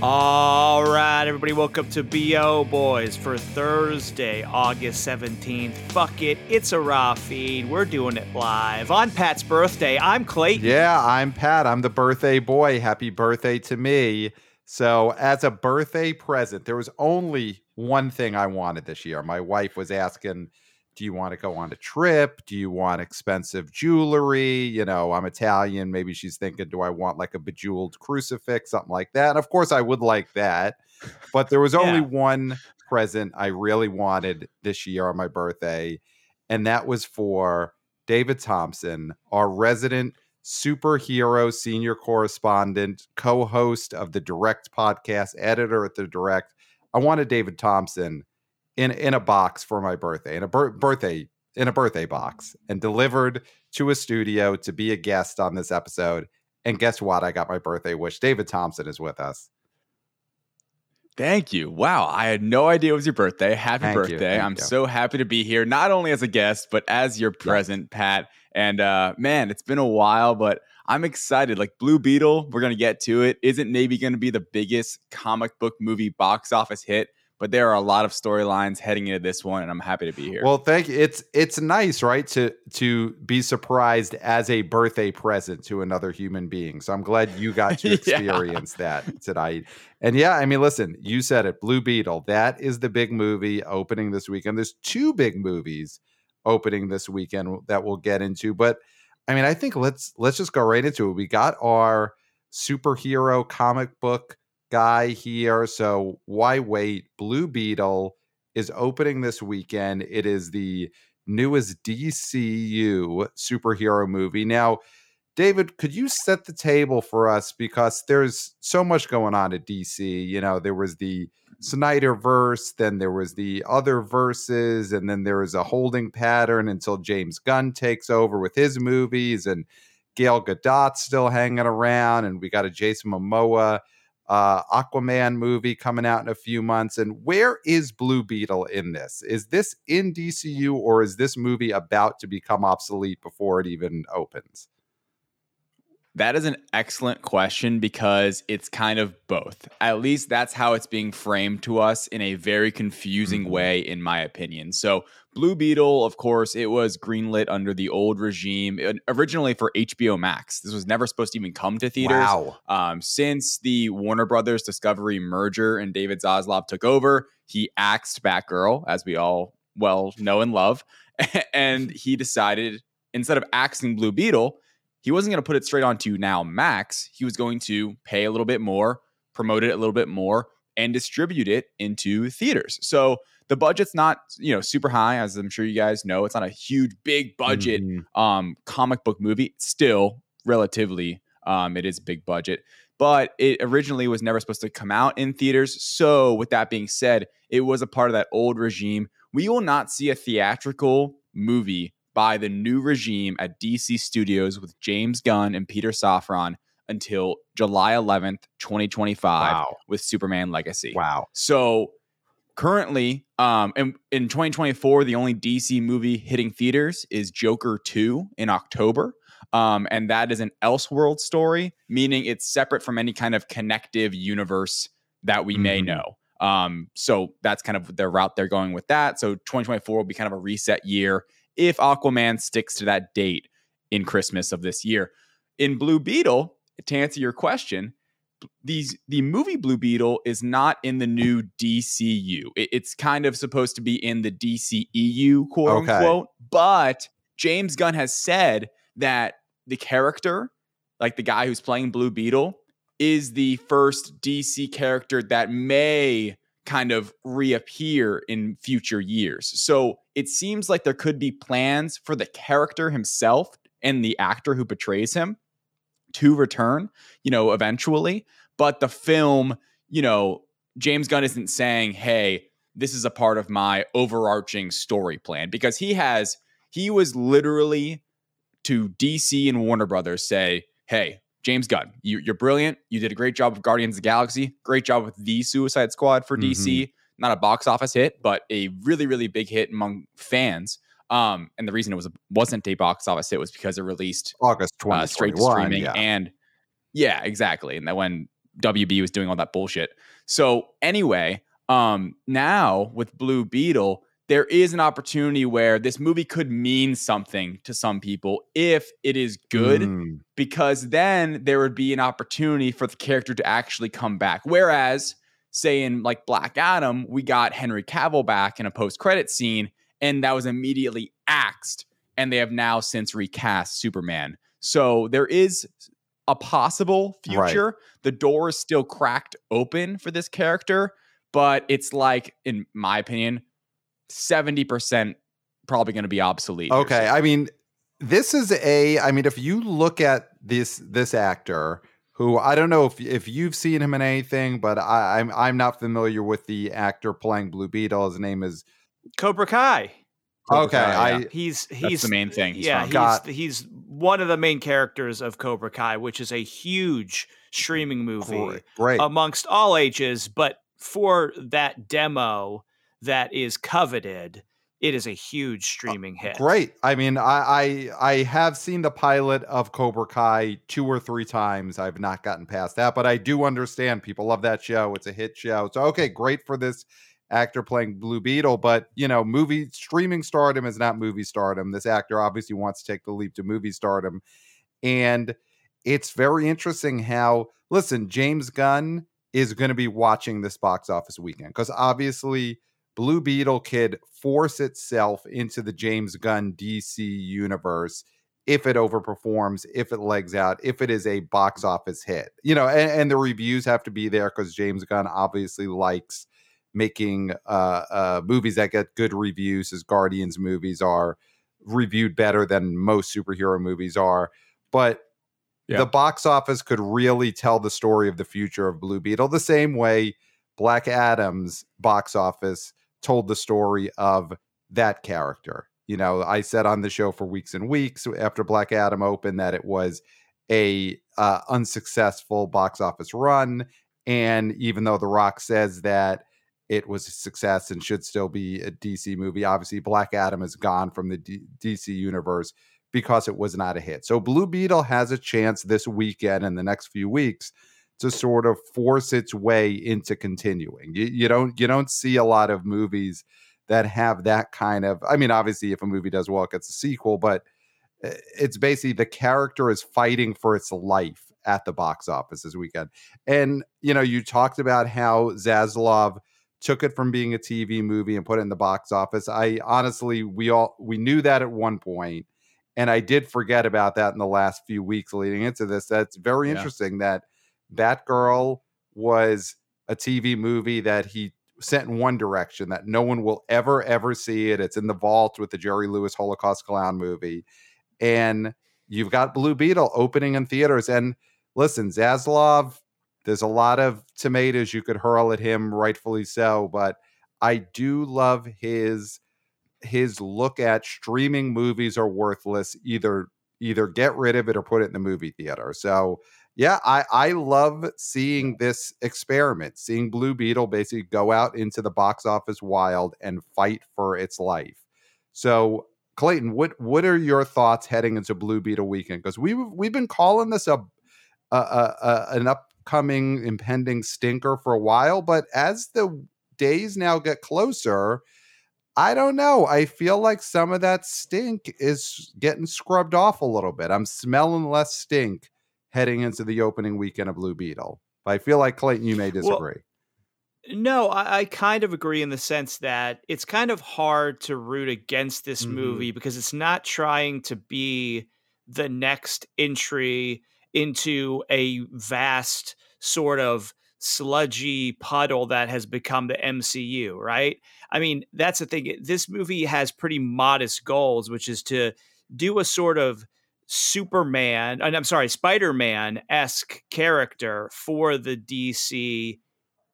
All right, everybody, welcome to BO Boys for Thursday, August 17th. Fuck it, it's a raw feed. We're doing it live. On Pat's birthday, I'm Clayton. Yeah, I'm Pat. I'm the birthday boy. Happy birthday to me. So, as a birthday present, there was only one thing I wanted this year. My wife was asking, Do you want to go on a trip? Do you want expensive jewelry? You know, I'm Italian. Maybe she's thinking, Do I want like a bejeweled crucifix, something like that? And of course, I would like that. But there was only Yeah. one present I really wanted this year on my birthday, and that was for David Thompson, our resident superhero senior correspondent, co-host of the Direct podcast, editor at the Direct. I wanted David Thompson in in a box for my birthday, in a bir- birthday in a birthday box, and delivered to a studio to be a guest on this episode. And guess what? I got my birthday wish. David Thompson is with us. Thank you. Wow. I had no idea it was your birthday. Happy Thank you, birthday. thank I'm you. so happy to be here, not only as a guest, but as your present, Pat. And uh, man, it's been a while, but I'm excited. Like Blue Beetle, we're going to get to it. Isn't maybe going to be the biggest comic book movie box office hit, but there are a lot of storylines heading into this one, and I'm happy to be here. Well, thank you. It's it's nice, right, to to be surprised as a birthday present to another human being. So I'm glad you got to Yeah. experience that tonight. And yeah, I mean, listen, you said it, Blue Beetle. That is the big movie opening this weekend. There's two big movies opening this weekend that we'll get into, but I mean, I think let's let's just go right into it. We got our superhero comic book guy here, so why wait? Blue Beetle is opening this weekend. It is the newest DCU superhero movie. Now, David, could you set the table for us because there's so much going on at DC. You know, there was the Snyder verse, then there was the other verses, and then there was a holding pattern until James Gunn takes over with his movies, and Gal Gadot's still hanging around, and we got a Jason Momoa uh, Aquaman movie coming out in a few months. And where is Blue Beetle in this? Is this in DCU or is this movie about to become obsolete before it even opens? That is an excellent question because it's kind of both. At least that's how it's being framed to us in a very confusing Mhm. way, in my opinion. So, Blue Beetle, of course, it was greenlit under the old regime, uh, originally for HBO Max. This was never supposed to even come to theaters. Wow. Um, since the Warner Brothers Discovery merger and David Zaslav took over, he axed Batgirl, as we all well know and love. and he decided instead of axing Blue Beetle, he wasn't going to put it straight onto now Max. He was going to pay a little bit more, promote it a little bit more, and distribute it into theaters. So the budget's not, you know, super high, as I'm sure you guys know. It's not a huge, big budget Mhm. um comic book movie still relatively um it is big budget but it originally was never supposed to come out in theaters so with that being said it was a part of that old regime we will not see a theatrical movie by the new regime at DC Studios with James Gunn and Peter Safran until July 11th 2025 Wow. with Superman Legacy Wow. so currently, um, in, in 2024, the only DC movie hitting theaters is Joker 2 in October. Um, and that is an Elseworld story, meaning it's separate from any kind of connective universe that we may Mhm. know. Um, so that's kind of the route they're going with that. So 2024 will be kind of a reset year if Aquaman sticks to that date in Christmas of this year. In Blue Beetle, to answer your question, these the movie Blue Beetle is not in the new DCU. It- it's kind of supposed to be in the DCEU, quote Okay. unquote. But James Gunn has said that the character, like the guy who's playing Blue Beetle, is the first DC character that may kind of reappear in future years. So it seems like there could be plans for the character himself and the actor who portrays him to return, you know, eventually. But the film, you know, James Gunn isn't saying, hey, this is a part of my overarching story plan because he has, he was literally to DC and Warner Brothers say, hey, James Gunn, you, you're brilliant. You did a great job with Guardians of the Galaxy. Great job with the Suicide Squad for DC. Not a box office hit, but a really, really big hit among fans. Um, and the reason it was wasn't a box office hit was because it released August uh, straight to streaming yeah. and yeah exactly and that when WB was doing all that bullshit. So anyway, um, now with Blue Beetle, there is an opportunity where this movie could mean something to some people if it is good, Mm. because then there would be an opportunity for the character to actually come back. Whereas, say in like Black Adam, we got Henry Cavill back in a post-credit scene, and that was immediately axed, and they have now since recast Superman. So there is a possible Right. future. The door is still cracked open for this character, but it's like, in my opinion, 70% probably going to be obsolete. Okay. I mean, this is a. I mean, if you look at this this actor, who I don't know if if you've seen him in anything, but I, I'm I'm not familiar with the actor playing Blue Beetle. His name is Cobra Kai. Cobra okay. Kai, I yeah. He's That's he's the main thing. He's yeah, from. he's Got- he's one of the main characters of Cobra Kai, which is a huge streaming movie great. great. amongst all ages. But for that demo that is coveted, it is a huge uh, streaming hit. Great. I mean, I, I I have seen the pilot of Cobra Kai two or three times. I've not gotten past that, but I do understand people love that show. It's a hit show. So okay, great for this actor playing Blue Beetle, but you know, movie streaming stardom is not movie stardom. This actor obviously wants to take the leap to movie stardom. And it's very interesting how listen, James Gunn is going to be watching this box office weekend because obviously Blue Beetle could force itself into the James Gunn DC universe if it overperforms, if it legs out, if it is a box office hit. You know, and, and the reviews have to be there because James Gunn obviously likes making uh, uh, movies that get good reviews. His Guardians movies are reviewed better than most superhero movies are. But Yeah. the box office could really tell the story of the future of Blue Beetle the same way Black Adam's box office told the story of that character. You know, I said on the show for weeks and weeks after Black Adam opened that it was a uh, unsuccessful box office run, and even though The Rock says that it was a success and should still be a DC movie, obviously Black Adam is gone from the D- DC universe because it was not a hit. So Blue Beetle has a chance this weekend and the next few weeks to sort of force its way into continuing. You, you don't you don't see a lot of movies that have that kind of I mean obviously if a movie does well it gets a sequel but uh, it's basically the character is fighting for its life at the box office this weekend. And you know you talked about how Zaslav took it from being a TV movie and put it in the box office. I honestly we all we knew that at one point and I did forget about that in the last few weeks leading into this. That's very Yeah. interesting that Batgirl was a TV movie that he sent in one direction that no one will ever ever see it. It's in the vault with the Jerry Lewis Holocaust Clown movie, and you've got Blue Beetle opening in theaters. And listen, Zaslav, there's a lot of tomatoes you could hurl at him, rightfully so, but I do love his his look at streaming movies are worthless. Either either get rid of it or put it in the movie theater. So yeah, I I love seeing this experiment, seeing Blue Beetle basically go out into the box office wild and fight for its life. So Clayton, what what are your thoughts heading into Blue Beetle weekend? Because we we've, we've been calling this a, a, a, a an upcoming impending stinker for a while, but as the days now get closer, I don't know. I feel like some of that stink is getting scrubbed off a little bit. I'm smelling less stink heading into the opening weekend of Blue Beetle. But I feel like Clayton, you may disagree. No, I, I kind of agree in the sense that it's kind of hard to root against this Mhm. movie because it's not trying to be the next entry into a vast sort of sludgy puddle that has become the MCU, right? I mean, that's the thing. This movie has pretty modest goals, which is to do a sort of Superman, and I'm sorry, Spider Man esque character for the DC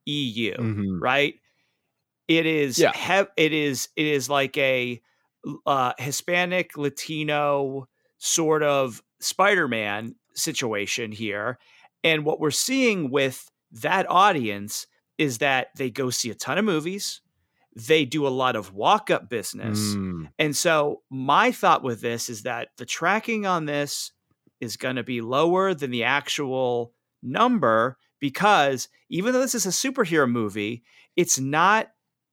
EU Mhm. right? It is Yeah. hev- it is it is like a uh, Hispanic Latino sort of Spider-Man situation here. And what we're seeing with that audience is that they go see a ton of movies. They do a lot of walk-up business. Mm. And so my thought with this is that the tracking on this is going to be lower than the actual number because even though this is a superhero movie, it's not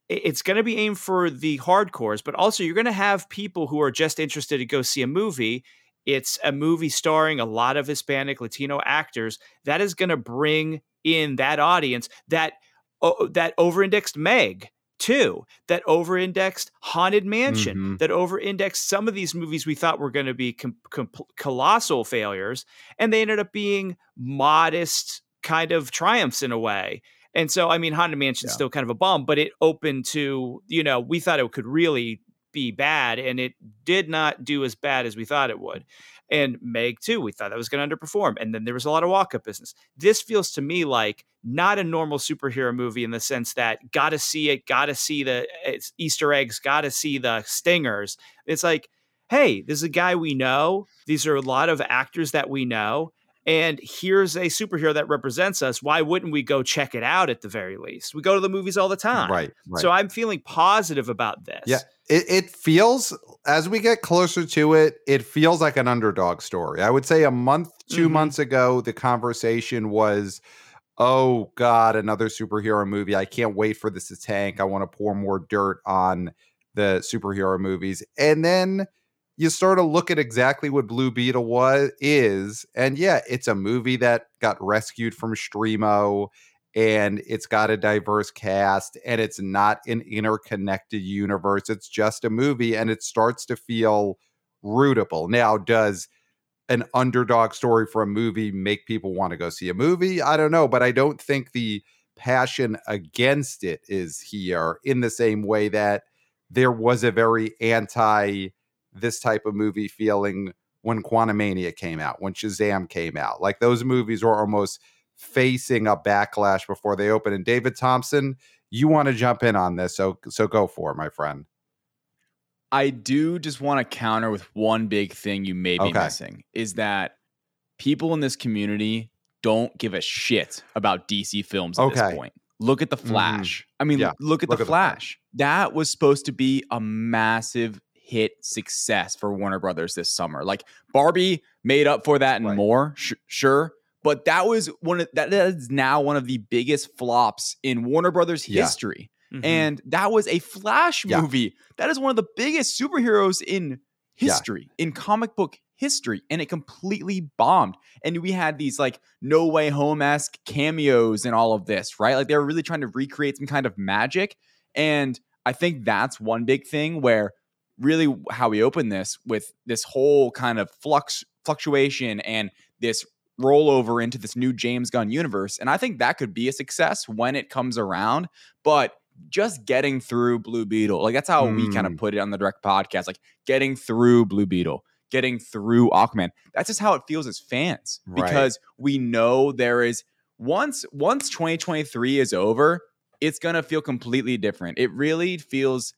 it's going to be aimed for the hardcores, but also you're going to have people who are just interested to go see a movie. It's a movie starring a lot of Hispanic Latino actors that is going to bring in that audience that uh, that over-indexed Meg too, that over-indexed Haunted Mansion, mm-hmm. that over-indexed some of these movies we thought were going to be com- com- colossal failures, and they ended up being modest kind of triumphs in a way. And so, I mean, Haunted Mansion's yeah. still kind of a bomb, but it opened to, you know, we thought it could really be bad, and it did not do as bad as we thought it would. And Meg, too, we thought that was going to underperform. And then there was a lot of walk up business. This feels to me like not a normal superhero movie in the sense that got to see it, got to see the Easter eggs, got to see the stingers. It's like, hey, this is a guy we know. These are a lot of actors that we know and here's a superhero that represents us. Why wouldn't we go check it out at the very least? We go to the movies all the time. Right. right. So I'm feeling positive about this. Yeah. It, it feels, as we get closer to it, it feels like an underdog story. I would say a month, 2 mm-hmm. months ago, the conversation was, oh God, another superhero movie. I can't wait for this to tank. I want to pour more dirt on the superhero movies. And then you sort of look at exactly what Blue Beetle was is, and yeah, it's a movie that got rescued from Streamo, and it's got a diverse cast, and it's not an interconnected universe. It's just a movie, and it starts to feel rootable. Now, does an underdog story for a movie make people want to go see a movie? I don't know, but I don't think the passion against it is here in the same way that there was a very anti this type of movie feeling when Quantumania came out, when Shazam came out. Like those movies were almost facing a backlash before they open. And David Thompson, you want to jump in on this, so so go for it, my friend. I do just want to counter with one big thing you may be okay. missing is that people in this community don't give a shit about DC films at okay. this point. Look at the mm-hmm. Flash. Mm. I mean, yeah. look at look the at Flash. The that was supposed to be a massive hit success for Warner Brothers this summer. Like Barbie made up for that and right. more, sh- sure. But that was one of that is now one of the biggest flops in Warner Brothers yeah. history. Mm-hmm. And that was a Flash yeah. movie. That is one of the biggest superheroes in history, yeah. in comic book history, and it completely bombed. And we had these like No Way Home esque cameos and all of this, right? Like they were really trying to recreate some kind of magic. And I think that's one big thing where really how we open this with this whole kind of flux fluctuation and this rollover into this new James Gunn universe. And I think that could be a success when it comes around. But just getting through Blue Beetle, like that's how mm. we kind of put it on the direct podcast, like getting through Blue Beetle, getting through Aquaman. That's just how it feels as fans right. because we know there is once once 2023 is over, it's gonna feel completely different. It really feels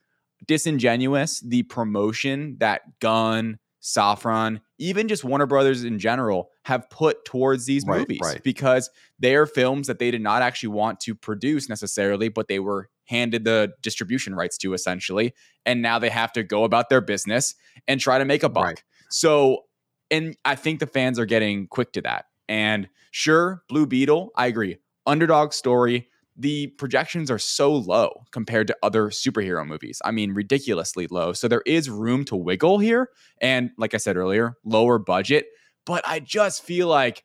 disingenuous the promotion that Gunn, Safran, even just Warner Brothers in general have put towards these right, movies right. because they are films that they did not actually want to produce necessarily, but they were handed the distribution rights to essentially. And now they have to go about their business and try to make a buck. Right. So, and I think the fans are getting quick to that. And sure, Blue Beetle, I agree. Underdog story, the projections are so low compared to other superhero movies. I mean, ridiculously low. So there is room to wiggle here. And like I said earlier, lower budget. But I just feel like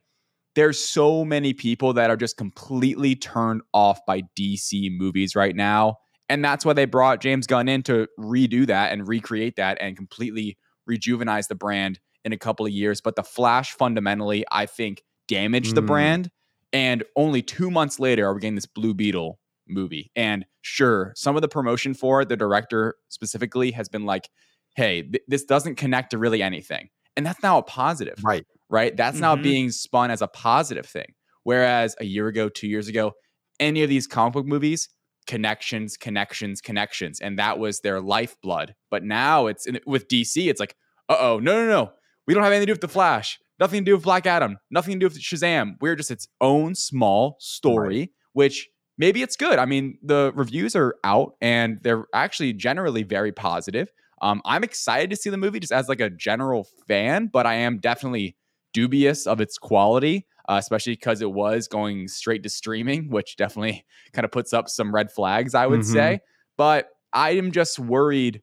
there's so many people that are just completely turned off by DC movies right now. And that's why they brought James Gunn in to redo that and recreate that and completely rejuvenize the brand in a couple of years. But The Flash fundamentally, I think, damaged mm. the brand and only two months later are we getting this Blue Beetle movie. And sure, some of the promotion for it, the director specifically has been like, hey, th- this doesn't connect to really anything. And that's now a positive. Right. Right. That's mm-hmm. now being spun as a positive thing. Whereas a year ago, two years ago, any of these comic book movies, connections, connections, connections. And that was their lifeblood. But now it's in, with DC, it's like, uh oh, no, no, no. We don't have anything to do with The Flash. Nothing to do with Black Adam. Nothing to do with Shazam. We're just its own small story, right. which maybe it's good. I mean, the reviews are out and they're actually generally very positive. Um, I'm excited to see the movie just as like a general fan, but I am definitely dubious of its quality. uh, especially because it was going straight to streaming, which definitely kind of puts up some red flags, I would Mhm. say. But I am just worried,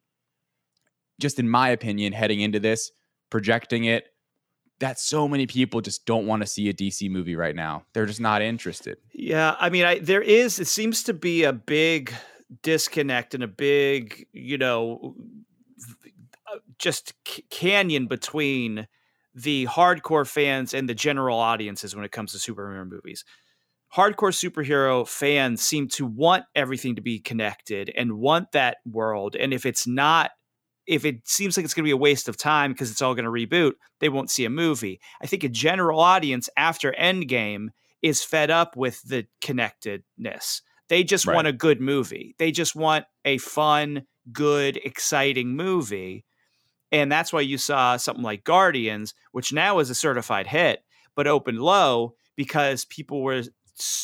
just in my opinion, heading into this, projecting it, that so many people just don't want to see a DC movie right now. They're just not interested. Yeah, I mean, I there is it seems to be a big disconnect and a big, you know, uh, just c- canyon between the hardcore fans and the general audiences when it comes to superhero movies. Hardcore superhero fans seem to want everything to be connected and want that world, and if it's not if it seems like it's going to be a waste of time because it's all going to reboot, they won't see a movie. I think a general audience after Endgame is fed up with the connectedness. They just Right. want a good movie. They just want a fun, good, exciting movie. And that's why you saw something like Guardians, which now is a certified hit, but opened low because people were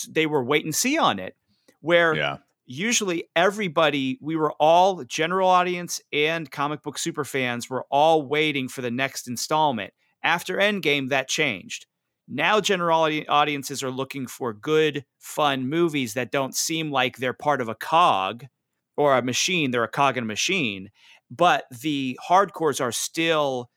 they were wait and see on it. Where Yeah. Usually everybody we were all general audience and comic book super fans were all waiting for the next installment. After endgame that changed. Now general audi- audiences are looking for good fun movies that don't seem like they're part of a cog or a machine they're a cog in a machine but the hardcores are still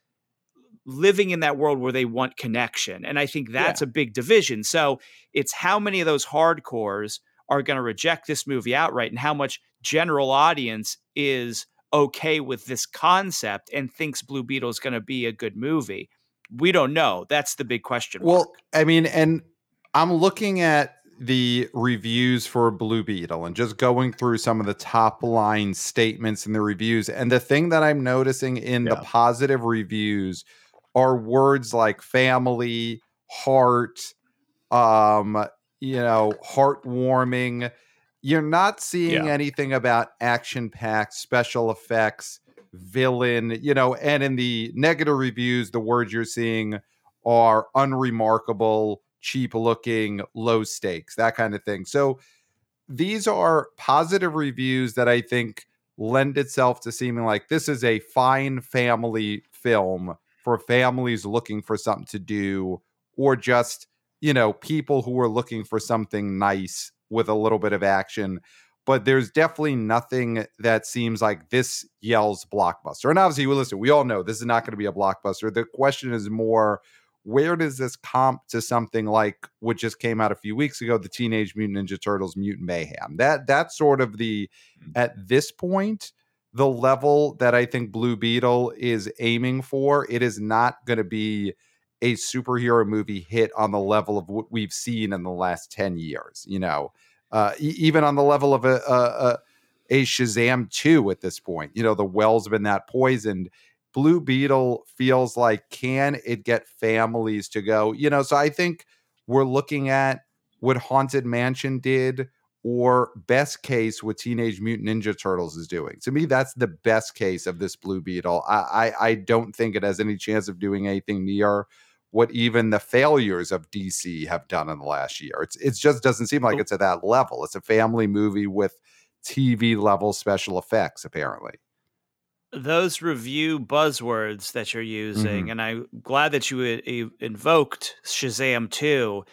living in that world where they want connection and i think that's a big division. So it's how many of those hardcores are going to reject this movie outright and how much general audience is okay with this concept and thinks Blue Beetle is going to be a good movie. We don't know. That's the big question. Well, mark. I mean, and I'm looking at the reviews for Blue Beetle and just going through some of the top line statements in the reviews. And the thing that I'm noticing in the positive reviews are words like family, heart, um, you know, heartwarming. You're not seeing Yeah. anything about action packed special effects, villain, you know, and in the negative reviews, the words you're seeing are unremarkable, cheap looking, low stakes, that kind of thing. So these are positive reviews that I think lend itself to seeming like this is a fine family film for families looking for something to do or just, you know, people who are looking for something nice with a little bit of action. But there's definitely nothing that seems like this yells blockbuster. And obviously, well, listen, we all know this is not going to be a blockbuster. The question is more where does this comp to something like what just came out a few weeks ago, the Teenage Mutant Ninja Turtles Mutant Mayhem? That that's sort of the hmm. at this point the level that I think Blue Beetle is aiming for. It is not going to be a superhero movie hit on the level of what we've seen in the last 10 years, you know. Uh, e- even on the level of a, a, a Shazam 2 at this point. You know, the well's been that poisoned. Blue Beetle feels like can it get families to go? You know, so I think we're looking at what Haunted Mansion did or best case what Teenage Mutant Ninja Turtles is doing. To me, that's the best case of this Blue Beetle. I I, I don't think it has any chance of doing anything near what even the failures of DC have done in the last year. It's it just doesn't seem like Oh. it's at that level. It's a family movie with TV level special effects, apparently. those review buzzwords that you're using, mm-hmm. and I'm glad that you i- uh, invoked Shazam 2.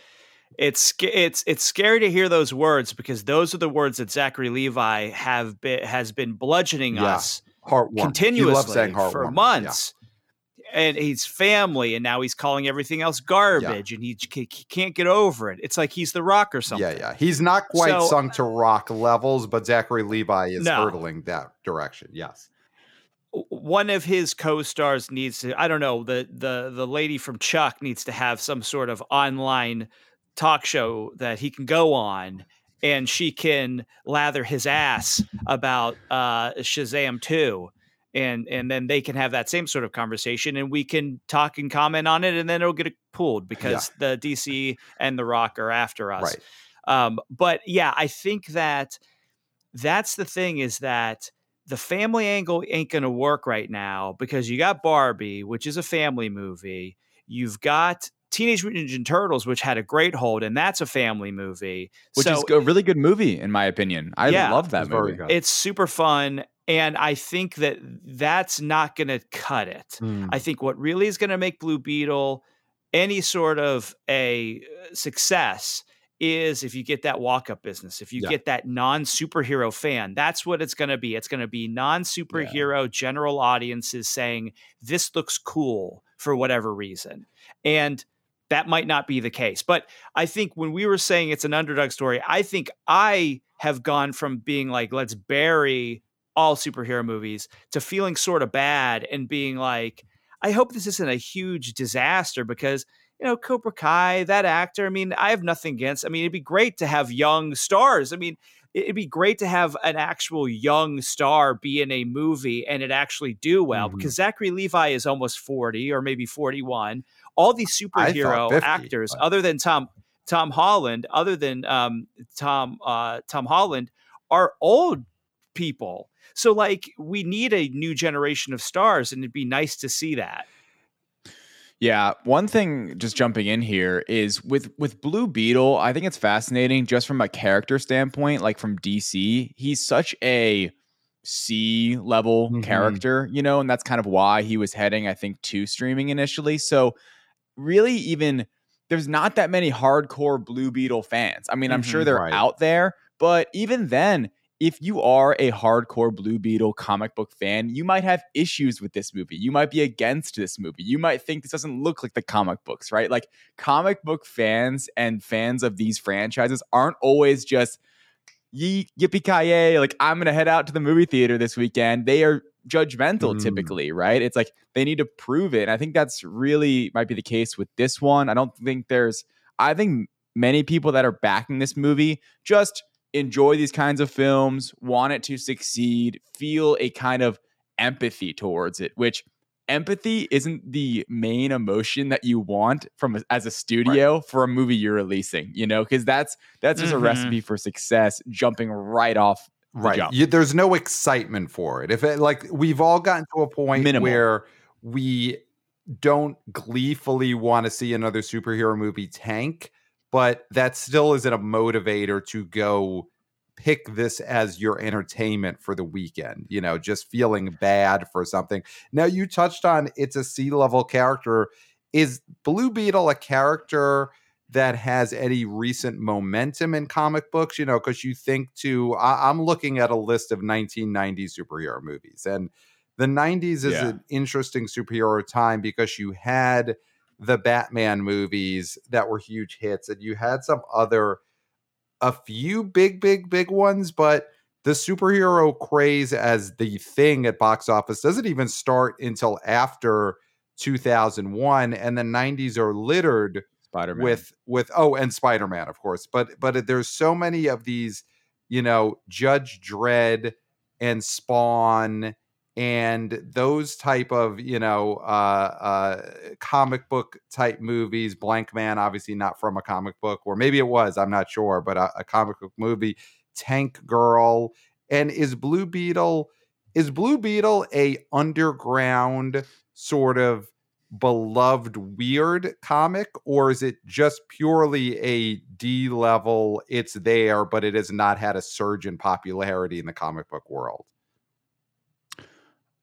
It's it's it's scary to hear those words because those are the words that Zachary Levi have been has been bludgeoning Yeah. us. Continuously for months. Yeah. And he's family, and now he's calling everything else garbage, and he, he can't get over it. It's like he's the rock or something. Yeah, yeah. He's not quite So- sunk to rock levels, but Zachary Levi is No. hurtling that direction. Yes. one of his co-stars needs to i don't know the the the lady from chuck needs to have some sort of online talk show that he can go on and she can lather his ass about uh shazam 2 and and then they can have that same sort of conversation and we can talk and comment on it and then it'll get pulled because the dc and the rock are after us Right. um, but yeah, I think that that's the thing is that the family angle ain't going to work right now because you got Barbie, which is a family movie. You've got Teenage Mutant Ninja Turtles, which had a great hold, and that's a family movie. Which so is a really good movie, in my opinion. I Yeah. love that It's very movie. good. it's super fun. And I think that that's not going to cut it. Mm. I think what really is going to make Blue Beetle any sort of a uh, success is if you get that walk up business, if you Yeah. get that non superhero fan, that's what it's going to be. It's going to be non superhero general audiences saying, this looks cool for whatever reason. And that might not be the case. But I think when we were saying it's an underdog story, I think I have gone from being like, let's bury all superhero movies to feeling sort of bad and being like, I hope this isn't a huge disaster because you know, Cobra Kai, that actor. I mean, I have nothing against. I mean, it'd be great to have young stars. I mean, it- it'd be great to have an actual young star be in a movie and it actually do well Mhm. because Zachary Levi is almost 40 or maybe 41. All these superhero 50, actors, but- other than Tom Tom Holland, other than um, Tom uh, Tom Holland, are old people. So like we need a new generation of stars and it'd be nice to see that. Yeah, one thing just jumping in here is with with Blue Beetle, I think it's fascinating just from a character standpoint, like from DC, he's such a C level Mhm. character, you know, and that's kind of why he was heading I think to streaming initially. So really even there's not that many hardcore Blue Beetle fans. I mean, I'm sure Mhm. they're Right. out there, but even then, if you are a hardcore Blue Beetle comic book fan, you might have issues with this movie. You might be against this movie. You might think this doesn't look like the comic books, right? Like comic book fans and fans of these franchises aren't always just yippee ki like I'm gonna head out to the movie theater this weekend. They are judgmental Mm. typically, right? It's like they need to prove it. And I think that's really might be the case with this one. I don't think there's I think many people that are backing this movie just enjoy these kinds of films, want it to succeed, feel a kind of empathy towards it, which empathy isn't the main emotion that you want from a- as a studio for a movie you're releasing, you know, because that's that's just Mhm. a recipe for success jumping right off right you, there's no excitement for it if it like we've all gotten to a point Minimal. where we don't gleefully want to see another superhero movie tank but that still isn't a motivator to go pick this as your entertainment for the weekend you know just feeling bad for something. Now you touched on it's a C level character. Is blue beetle a character that has any recent momentum in comic books, you know, because you think to, I, I'm looking at a list of 1990 superhero movies, and the 90s is Yeah. an interesting superhero time because you had the Batman movies that were huge hits, and you had some other, a few big, big, big ones, but the superhero craze as the thing at box office doesn't even start until after 2001, and the 90s are littered Spider-Man. with with oh and spider-man of course but but there's so many of these you know judge dredd and spawn and those type of you know uh uh comic book type movies Blankman obviously not from a comic book or maybe it was i'm not sure but a, a comic book movie tank girl and is blue beetle is blue beetle a underground sort of beloved weird comic or is it just purely a D level it's there but it has not had a surge in popularity in the comic book world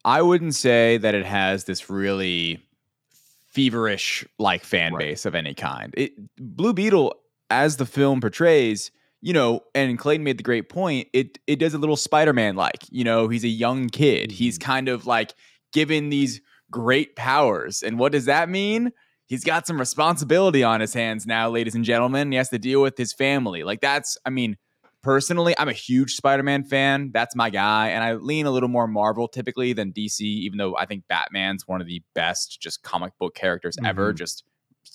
I wouldn't say that it has this really feverish like fan Right. base of any kind. It, Blue Beetle, as the film portrays, you know, and Clayton made the great point. It it does a little Spider Man like. You know, he's a young kid. He's Mhm. kind of like given these great powers, and what does that mean? He's got some responsibility on his hands now, ladies and gentlemen. He has to deal with his family. Like that's, I mean, personally, I'm a huge Spider-Man fan. That's my guy, and I lean a little more Marvel typically than DC. Even though I think Batman's one of the best just comic book characters ever. Mhm. Just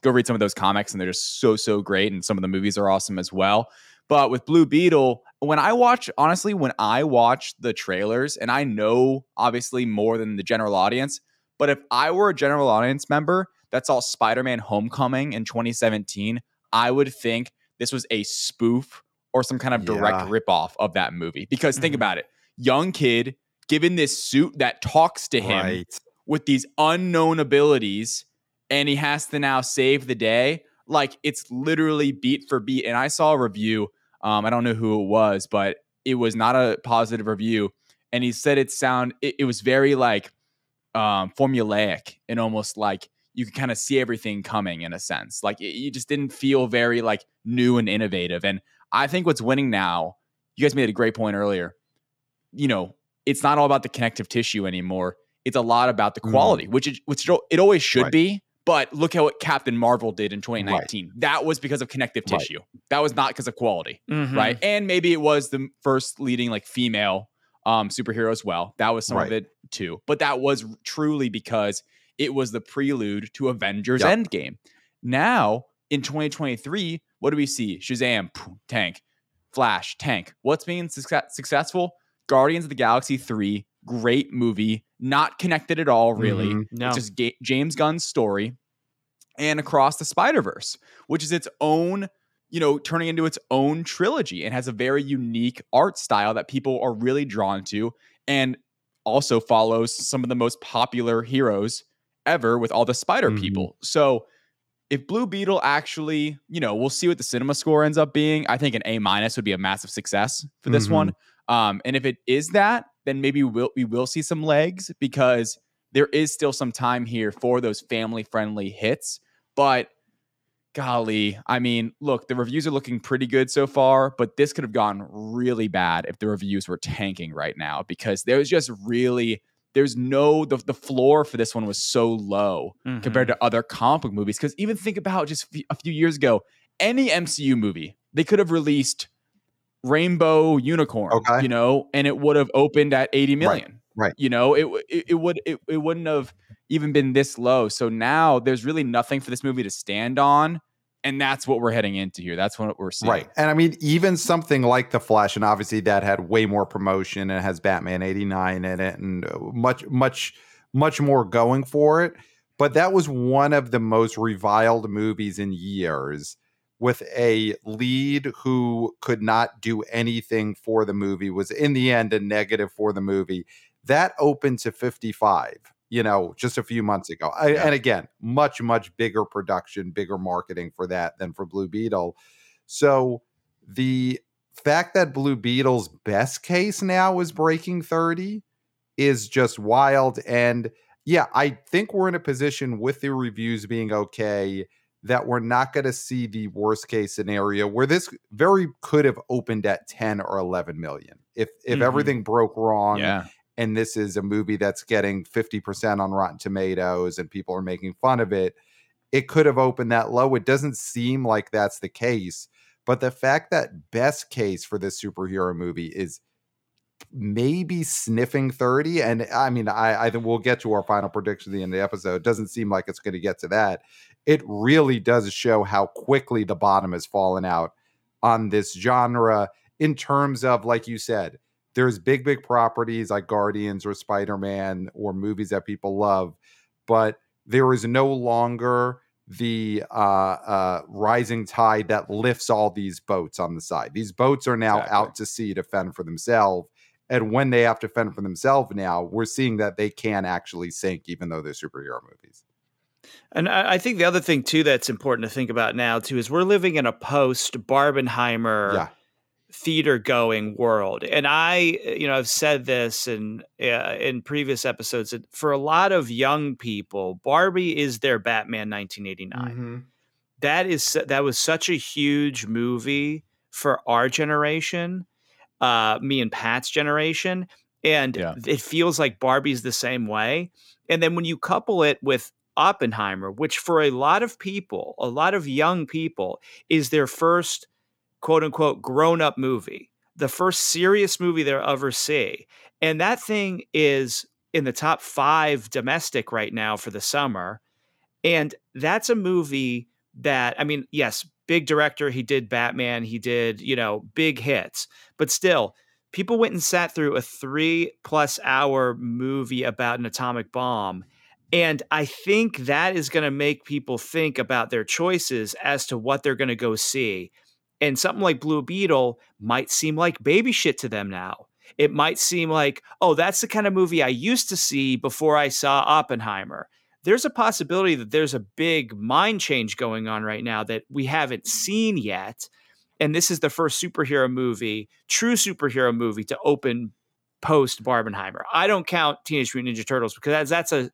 go read some of those comics, and they're just so so great, and some of the movies are awesome as well. But with Blue Beetle, when I watch, honestly, when I watch the trailers, and I know obviously more than the general audience, but if I were a general audience member that saw Spider-Man Homecoming in 2017, I would think this was a spoof or some kind of direct Yeah. ripoff of that movie. Because think Mhm. about it. Young kid given this suit that talks to him right with these unknown abilities and he has to now save the day like it's literally beat for beat and i saw a review um, i don't know who it was but it was not a positive review and he said it sound it, it was very like um, formulaic and almost like you could kind of see everything coming in a sense. Like it, you just didn't feel very like new and innovative. And I think what's winning now, you guys made a great point earlier. You know, it's not all about the connective tissue anymore. It's a lot about the Mm. quality, which it, which it always should Right. be. But look at what Captain Marvel did in 2019. That was because of connective Right. tissue. That was not because of quality Mhm. right? And maybe it was the first leading like female um superhero as well. That was some of it too. But that was truly because it was the prelude to Avengers Yep. Endgame. Now in 2023, what do we see? Shazam, poof, tank, Flash, tank. What's being success- successful? Guardians of the Galaxy 3, great movie, not connected at all, really. Mhm. No. It's just Ga- James Gunn's story and Across the Spider Verse, which is its own, you know, turning into its own trilogy and has a very unique art style that people are really drawn to and also follows some of the most popular heroes ever with all the spider Mhm. people. So if Blue Beetle actually, you know, we'll see what the cinema score ends up being. I think an A minus would be a massive success for this Mhm. one. Um, and if it is that, then maybe we'll, we will see some legs because there is still some time here for those family friendly hits. But golly, I mean, look, the reviews are looking pretty good so far, but this could have gone really bad if the reviews were tanking right now because there was just really there's no the, the floor for this one was so low mm-hmm. compared to other comic book movies. Because even think about just f- a few years ago, any MCU movie they could have released Rainbow Unicorn, Okay. you know, and it would have opened at 80 million. right. You know, it it, it would it, it wouldn't have even been this low. So now there's really nothing for this movie to stand on. And that's what we're heading into here. That's what we're seeing. Right. And I mean, even something like The Flash, and obviously that had way more promotion and has Batman 89 in it and uh, much, much, much more going for it. But that was one of the most reviled movies in years with a lead who could not do anything for the movie, was in the end a negative for the movie. That opened to 55 you know, just a few months ago. I, Yeah. And again, much, much bigger production, bigger marketing for that than for Blue Beetle. So the fact that Blue Beetle's best case now is breaking 30 is just wild. And yeah, I think we're in a position with the reviews being okay that we're not going to see the worst case scenario where this very could have opened at 10 or 11 million. If if Mhm. everything broke wrong Yeah. And this is a movie that's getting 50% on Rotten Tomatoes and people are making fun of it, it could have opened that low. It doesn't seem like that's the case. But the fact that best case for this superhero movie is maybe sniffing 30, and I mean, I, I think we'll get to our final prediction at the end of the episode. It doesn't seem like it's going to get to that. It really does show how quickly the bottom has fallen out on this genre in terms of, like you said, there's big, big properties like Guardians or Spider Man or movies that people love, but there is no longer the uh, uh, rising tide that lifts all these boats on the side. These boats are now Exactly. out to sea to fend for themselves. And when they have to fend for themselves now, we're seeing that they can actually sink, even though they're superhero movies. And I I think the other thing too that's important to think about now too is we're living in a post Barbenheimer Yeah. Theater going world. And I, you know, I've said this in uh, in previous episodes that for a lot of young people, Barbie is their Batman 1989. That is that was such a huge movie for our generation, uh, me and Pat's generation, and Yeah. it feels like Barbie's the same way. And then when you couple it with Oppenheimer, which for a lot of people, a lot of young people, is their first quote unquote grown up movie, the first serious movie they'll ever see. And that thing is in the top five domestic right now for the summer. And that's a movie that, I mean, yes, big director. He did Batman, he did, you know, big hits, but still, people went and sat through a three plus hour movie about an atomic bomb. And I think that is going to make people think about their choices as to what they're going to go see. And something like Blue Beetle might seem like baby shit to them now. It might seem like, oh, that's the kind of movie I used to see before I saw Oppenheimer. There's a possibility that there's a big mind change going on right now that we haven't seen yet. And this is the first superhero movie, true superhero movie, to open post Barbenheimer. I don't count Teenage Mutant Ninja Turtles because that's, that's a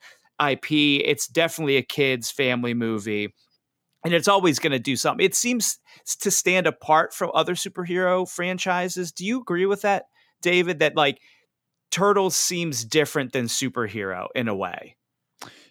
IP. It's definitely a kids family movie. And it's always going to do something. It seems to stand apart from other superhero franchises. Do you agree with that, David? That like Turtles seems different than superhero in a way.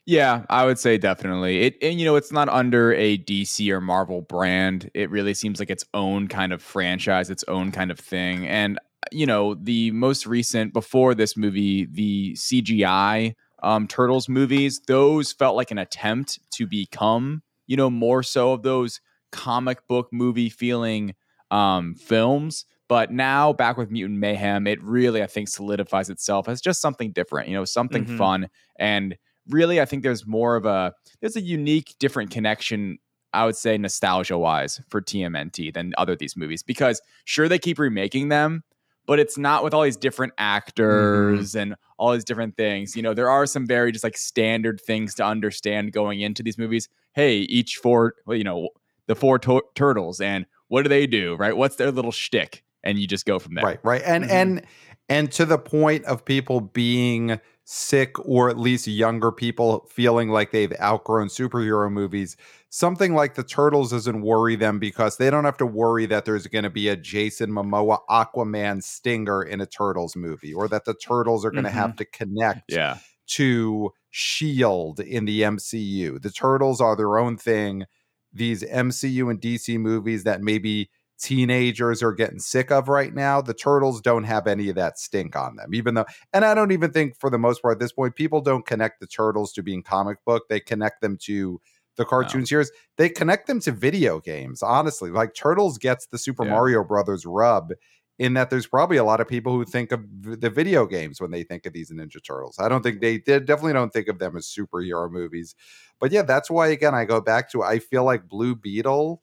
Yeah, I would say definitely. It and you know, it's not under a DC or Marvel brand. It really seems like its own kind of franchise, its own kind of thing. And you know, the most recent before this movie, the CGI um, Turtles movies, those felt like an attempt to become, you know, more so of those comic book movie feeling um, films. But now, back with Mutant Mayhem, it really, I think, solidifies itself as just something different, you know, something mm-hmm. fun. And really, I think there's more of a there's a unique, different connection. I would say nostalgia wise for TMNT than other these movies because sure they keep remaking them, but it's not with all these different mm-hmm. actors mm-hmm. and all these different things. You know, there are some very just like standard things to understand going into these movies. Hey, each four, well, you know, the four to- turtles and what do they do, right? What's their little shtick? And you just go from there. Right, right. And mm-hmm. and and to the point of people being sick or at least younger people feeling like they've outgrown superhero movies, something like the Turtles doesn't worry them because they don't have to worry that there's going to be a Jason Momoa Aquaman stinger in a Turtles movie or that the Turtles are going to mm-hmm. have to connect yeah. to Shield in the MCU. The Turtles are their own thing. These MCU and DC movies that maybe teenagers are getting sick of right now. The turtles don't have any of that stink on them, even though, and I don't even think for the most part at this point, people don't connect the turtles to being comic book. They connect them to the cartoon no. series. They connect them to video games, honestly. Like Turtles gets the Super yeah. Mario Brothers rub in that there's probably a lot of people who think of the video games when they think of these Ninja Turtles. I don't think they, they definitely don't think of them as superhero movies. But yeah, that's why again I go back to I feel like Blue Beetle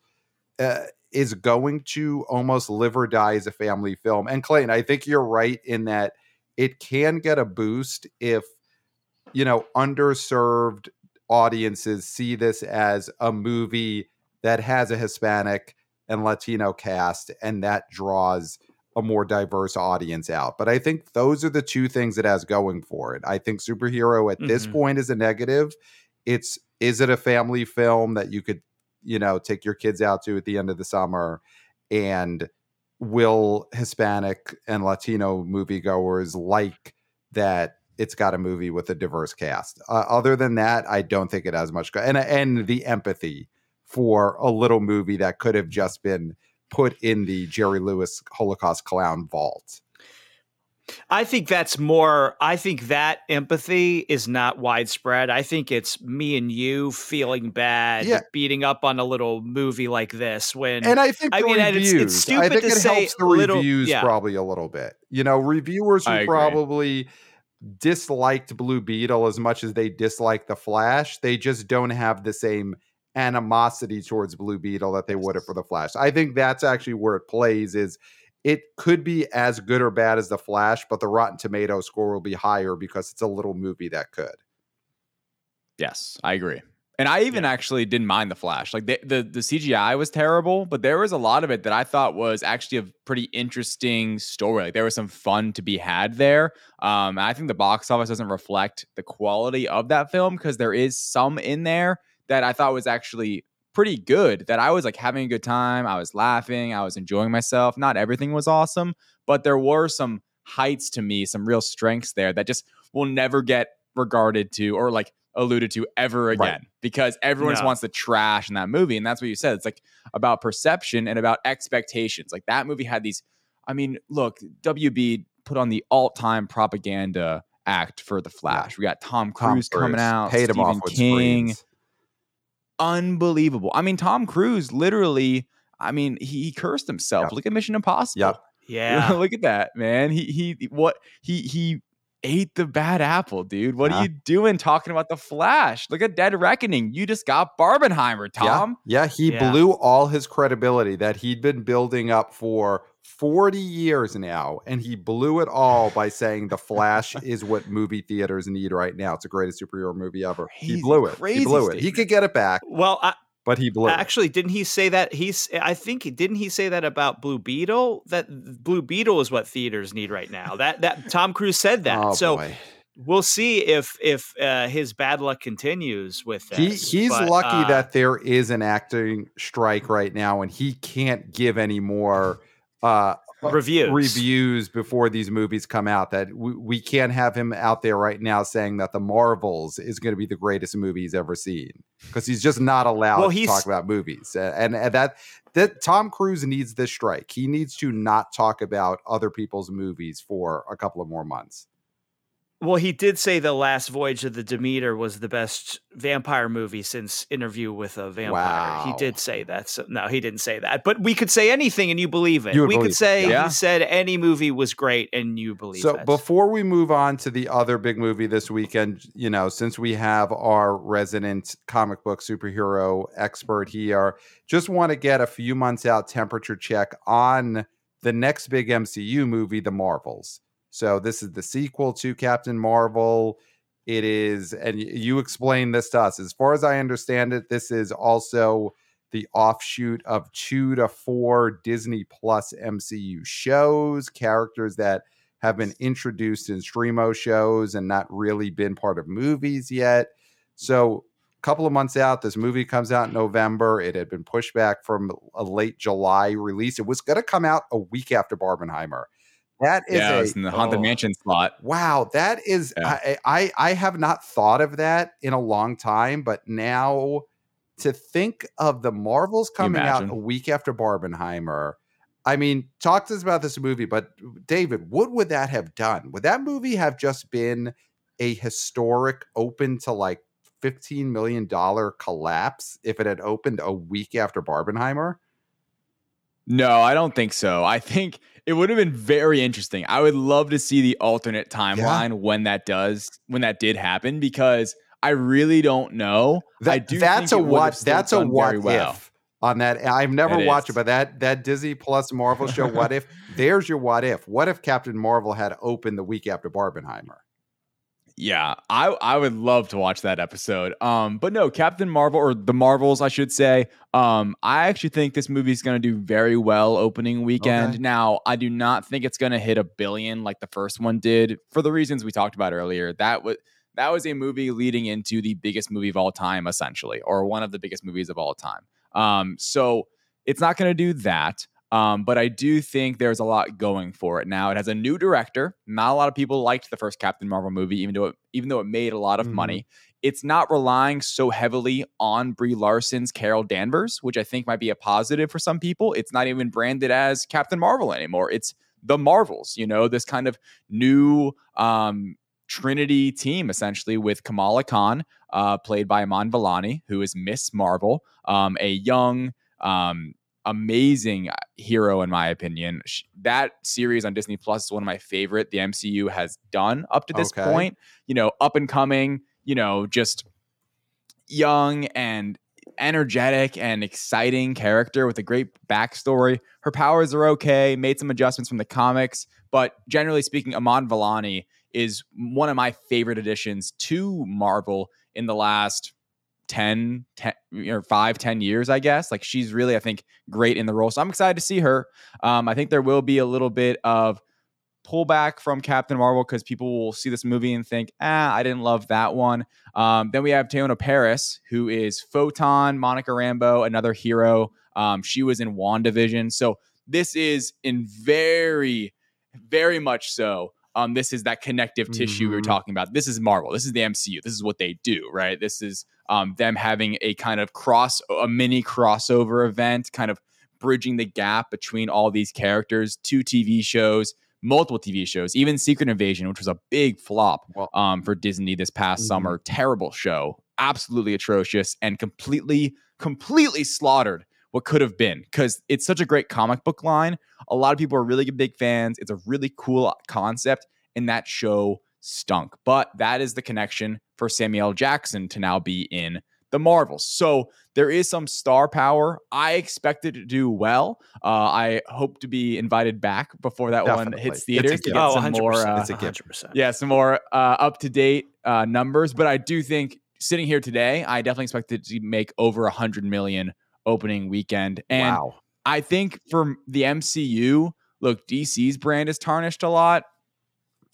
uh, is going to almost live or die as a family film. And Clayton, I think you're right in that it can get a boost if you know underserved audiences see this as a movie that has a Hispanic and Latino cast and that draws a more diverse audience out. But I think those are the two things it has going for it. I think superhero at mm-hmm. this point is a negative. It's is it a family film that you could you know take your kids out to at the end of the summer and will hispanic and latino moviegoers like that it's got a movie with a diverse cast? Uh, other than that i don't think it has much go- and and the empathy for a little movie that could have just been put in the jerry lewis holocaust clown vault I think that's more, I think that empathy is not widespread. I think it's me and you feeling bad, yeah. beating up on a little movie like this when. And I think I mean, reviews, it's, it's stupid I think to it say helps the little, reviews yeah. probably a little bit. You know, reviewers who probably disliked Blue Beetle as much as they dislike The Flash, they just don't have the same animosity towards Blue Beetle that they would have for The Flash. I think that's actually where it plays is it could be as good or bad as the Flash, but the Rotten Tomato score will be higher because it's a little movie that could. Yes, I agree. And I even yeah. actually didn't mind the Flash. Like the, the, the CGI was terrible, but there was a lot of it that I thought was actually a pretty interesting story. Like there was some fun to be had there. Um, I think the box office doesn't reflect the quality of that film because there is some in there that I thought was actually pretty good that I was like having a good time. I was laughing. I was enjoying myself. Not everything was awesome, but there were some heights to me, some real strengths there that just will never get regarded to or like alluded to ever again right. because everyone just wants the trash in that movie. And that's what you said. It's like about perception and about expectations. Like that movie had these, I mean, look, WB put on the all time propaganda act for The Flash. Yeah. We got Tom Cruise, Tom coming out, paid Stephen him off King. Screens unbelievable. I mean, Tom Cruise literally, I mean, he, he cursed himself. Yep. Look at Mission Impossible. Yep. Yeah. Look at that, man. He he what he he ate the bad apple, dude. What yeah. are you doing talking about the Flash? Look at Dead Reckoning. You just got Barbenheimer, Tom. Yeah, yeah he yeah. blew all his credibility that he'd been building up for 40 years now, and he blew it all by saying The Flash is what movie theaters need right now. It's the greatest superhero movie ever. Crazy, he blew it. He blew statement. it. He could get it back. Well, I, but he blew. Actually, didn't he say that? He's. I think didn't he say that about Blue Beetle? That Blue Beetle is what theaters need right now. That that Tom Cruise said that. Oh, so. Boy. we'll see if if uh, his bad luck continues with this. He he's but, lucky uh, that there is an acting strike right now, and he can't give any more uh, reviews reviews before these movies come out. That we, we can't have him out there right now saying that the Marvels is going to be the greatest movie he's ever seen because he's just not allowed Well, to talk about movies. And, and that that Tom Cruise needs this strike. He needs to not talk about other people's movies for a couple of more months. Well, he did say the last voyage of the Demeter was the best vampire movie since Interview with a Vampire. He did say that. So, no, he didn't say that. But we could say anything and you believe it. You we believe could say yeah. he said any movie was great and you believe So it. before we move on to the other big movie this weekend, you know, since we have our resident comic book superhero expert here, just want to get a few months out temperature check on the next big MCU movie, The Marvels. So this is the sequel to Captain Marvel. It is, and you explained this to us. As far as I understand it, this is also the offshoot of two to four Disney Plus MCU shows, characters that have been introduced in streamo shows and not really been part of movies yet. So, a couple of months out, this movie comes out in November. It had been pushed back from a late July release. It was going to come out a week after Barbenheimer. That is yeah, a in the Haunted oh. Mansion slot. Wow, that is Yeah. I, I I have not thought of that in a long time, but now to think of the Marvels coming out a week after Barbenheimer. I mean, talk to us about this movie, but David, what would that have done? Would that movie have just been a historic open to like $15 million collapse if it had opened a week after Barbenheimer? No, I don't think so. I think it would have been very interesting. I would love to see the alternate timeline when that does when that did happen because I really don't know. That, I do that's a it what that's a what very well. if on that i've never It watched it is. but that that disney plus marvel show what if there's your what if what if captain marvel had opened the week after barbenheimer Yeah, I I would love to watch that episode. Um, but no, Captain Marvel or the Marvels, I should say. Um, I actually think this movie is going to do very well opening weekend. Okay. Now, I do not think it's going to hit a billion like the first one did for the reasons we talked about earlier. That was that was a movie leading into the biggest movie of all time, essentially, or one of the biggest movies of all time. Um, so it's not going to do that. Um, but I do think there's a lot going for it. Now it has a new director. Not a lot of people liked the first Captain Marvel movie, even though it, even though it made a lot of Mhm. money. It's not relying so heavily on Brie Larson's Carol Danvers, which I think might be a positive for some people. It's not even branded as Captain Marvel anymore. It's the Marvels, you know, this kind of new um, Trinity team essentially with Kamala Khan, uh, played by Iman Vellani, who is Miss Marvel, um, a young, um, amazing hero in my opinion. That series on Disney Plus is one of my favorite the MCU has done up to this Okay. point. You know, up and coming. You know, just young and energetic and exciting character with a great backstory. Her powers are okay, made some adjustments from the comics, but generally speaking, Iman Vellani is one of my favorite additions to Marvel in the last 10, 10 or 5 10 years i guess like she's really i think great in the role so i'm excited to see her um, i think there will be a little bit of pullback from captain marvel because people will see this movie and think ah i didn't love that one um, then we have Teyonah Parris, who is Photon, Monica Rambeau, another hero. Um, she was in WandaVision. So this is in very, very much so. Um, this is that connective tissue we were Mhm. talking about. This is Marvel. This is the MCU. This is what they do, right? This is um, them having a kind of cross, a mini crossover event, kind of bridging the gap between all these characters, two TV shows, multiple TV shows, even Secret Invasion, which was a big flop um, for Disney this past Mhm. summer. Terrible show, absolutely atrocious, and completely, completely slaughtered what could have been because it's such a great comic book line. A lot of people are really big fans. It's a really cool concept, and that show stunk. But that is the connection for Samuel Jackson to now be in the Marvels. So there is some star power. I expect it to do well. Uh, I hope to be invited back before that one hits It's theaters to get Oh, some 100. more. Uh, It's a gift. 100%. yeah, some more uh, up to date uh, numbers. But I do think sitting here today, I definitely expect it to make over a hundred million opening weekend. And wow I think for the MCU, look, DC's brand is tarnished a lot.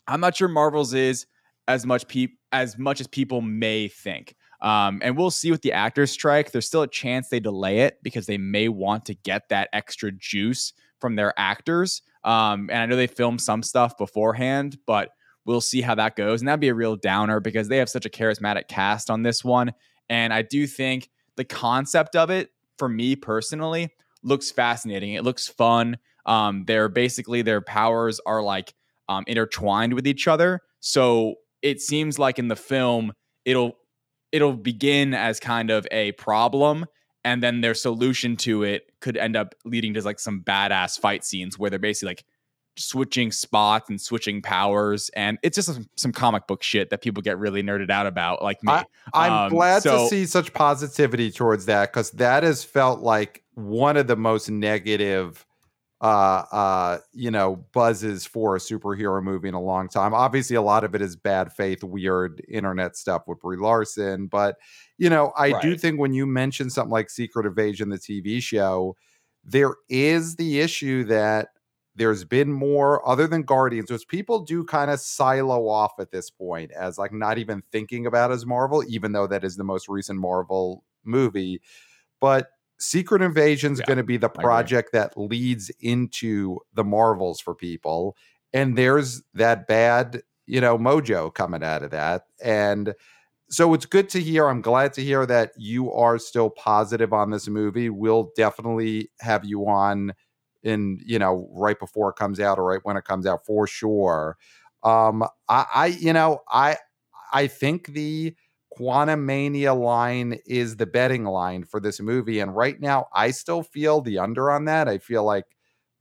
I'm not sure Marvel's is. as much peop- as much as people may think. Um, and we'll see with the actors strike. There's still a chance they delay it because they may want to get that extra juice from their actors. Um, and I know they filmed some stuff beforehand, but we'll see how that goes. And that'd be a real downer because they have such a charismatic cast on this one. And I do think the concept of it, for me personally, looks fascinating. It looks fun. Um, they're basically their powers are like um, intertwined with each other. So it seems like in the film, it'll it'll begin as kind of a problem and then their solution to it could end up leading to like some badass fight scenes where they're basically like switching spots and switching powers and it's just some, some comic book shit that people get really nerded out about like me. I, am Um, glad so- to see such positivity towards that because that has felt like one of the most negative uh uh you know buzzes for a superhero movie in a long time. Obviously a lot of it is bad faith weird internet stuff with brie larson but you know i do think when you mention something like secret invasion the tv show there is the issue that there's been more other than guardians which people do kind of silo off at this point as like not even thinking about as marvel even though that is the most recent marvel movie. But secret invasion is Yeah, going to be the project that leads into the marvels for people and there's that bad you know mojo coming out of that. And so it's good to hear i'm glad to hear that you are still positive on this movie. We'll definitely have you on in you know right before it comes out or right when it comes out for sure. Um i i you know i i think the Quantumania line is the betting line for this movie and right now i still feel the under on that. I feel like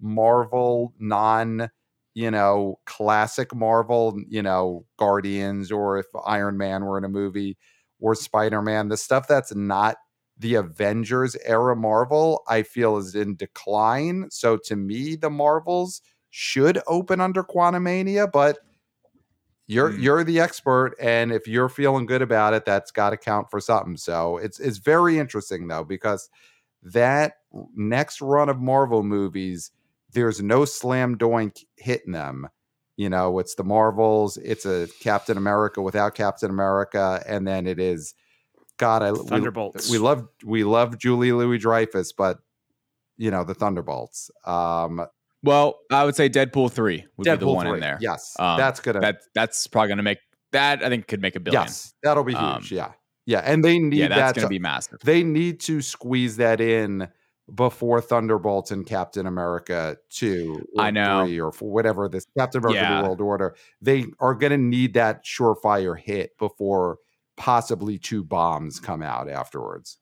marvel non you know classic marvel you know guardians or if iron man were in a movie or spider-man the stuff that's not the Avengers era Marvel, I feel is in decline. So to me, the Marvels should open under Quantumania, but you're Hmm. you're the expert, and if you're feeling good about it, that's got to count for something. So it's it's very interesting though because that next run of Marvel movies, there's no slam doink hitting them. You know, it's the Marvels, it's a Captain America without Captain America, and then it is God, I we- Thunderbolts. We, love we love Julie Louis Dreyfus, but you know the Thunderbolts. Um, well i would say deadpool 3 would be the Deadpool one in there Yes, Um, that's gonna. that that's probably gonna make that i think could make a billion yes, that'll be huge. Um, yeah, yeah, and they need yeah that's that. gonna to- be massive they need to squeeze that in before Thunderbolts and Captain America two. I know. three or four, whatever this Captain America Yeah. New World Order. They are going to need that surefire hit before possibly two bombs come out afterwards.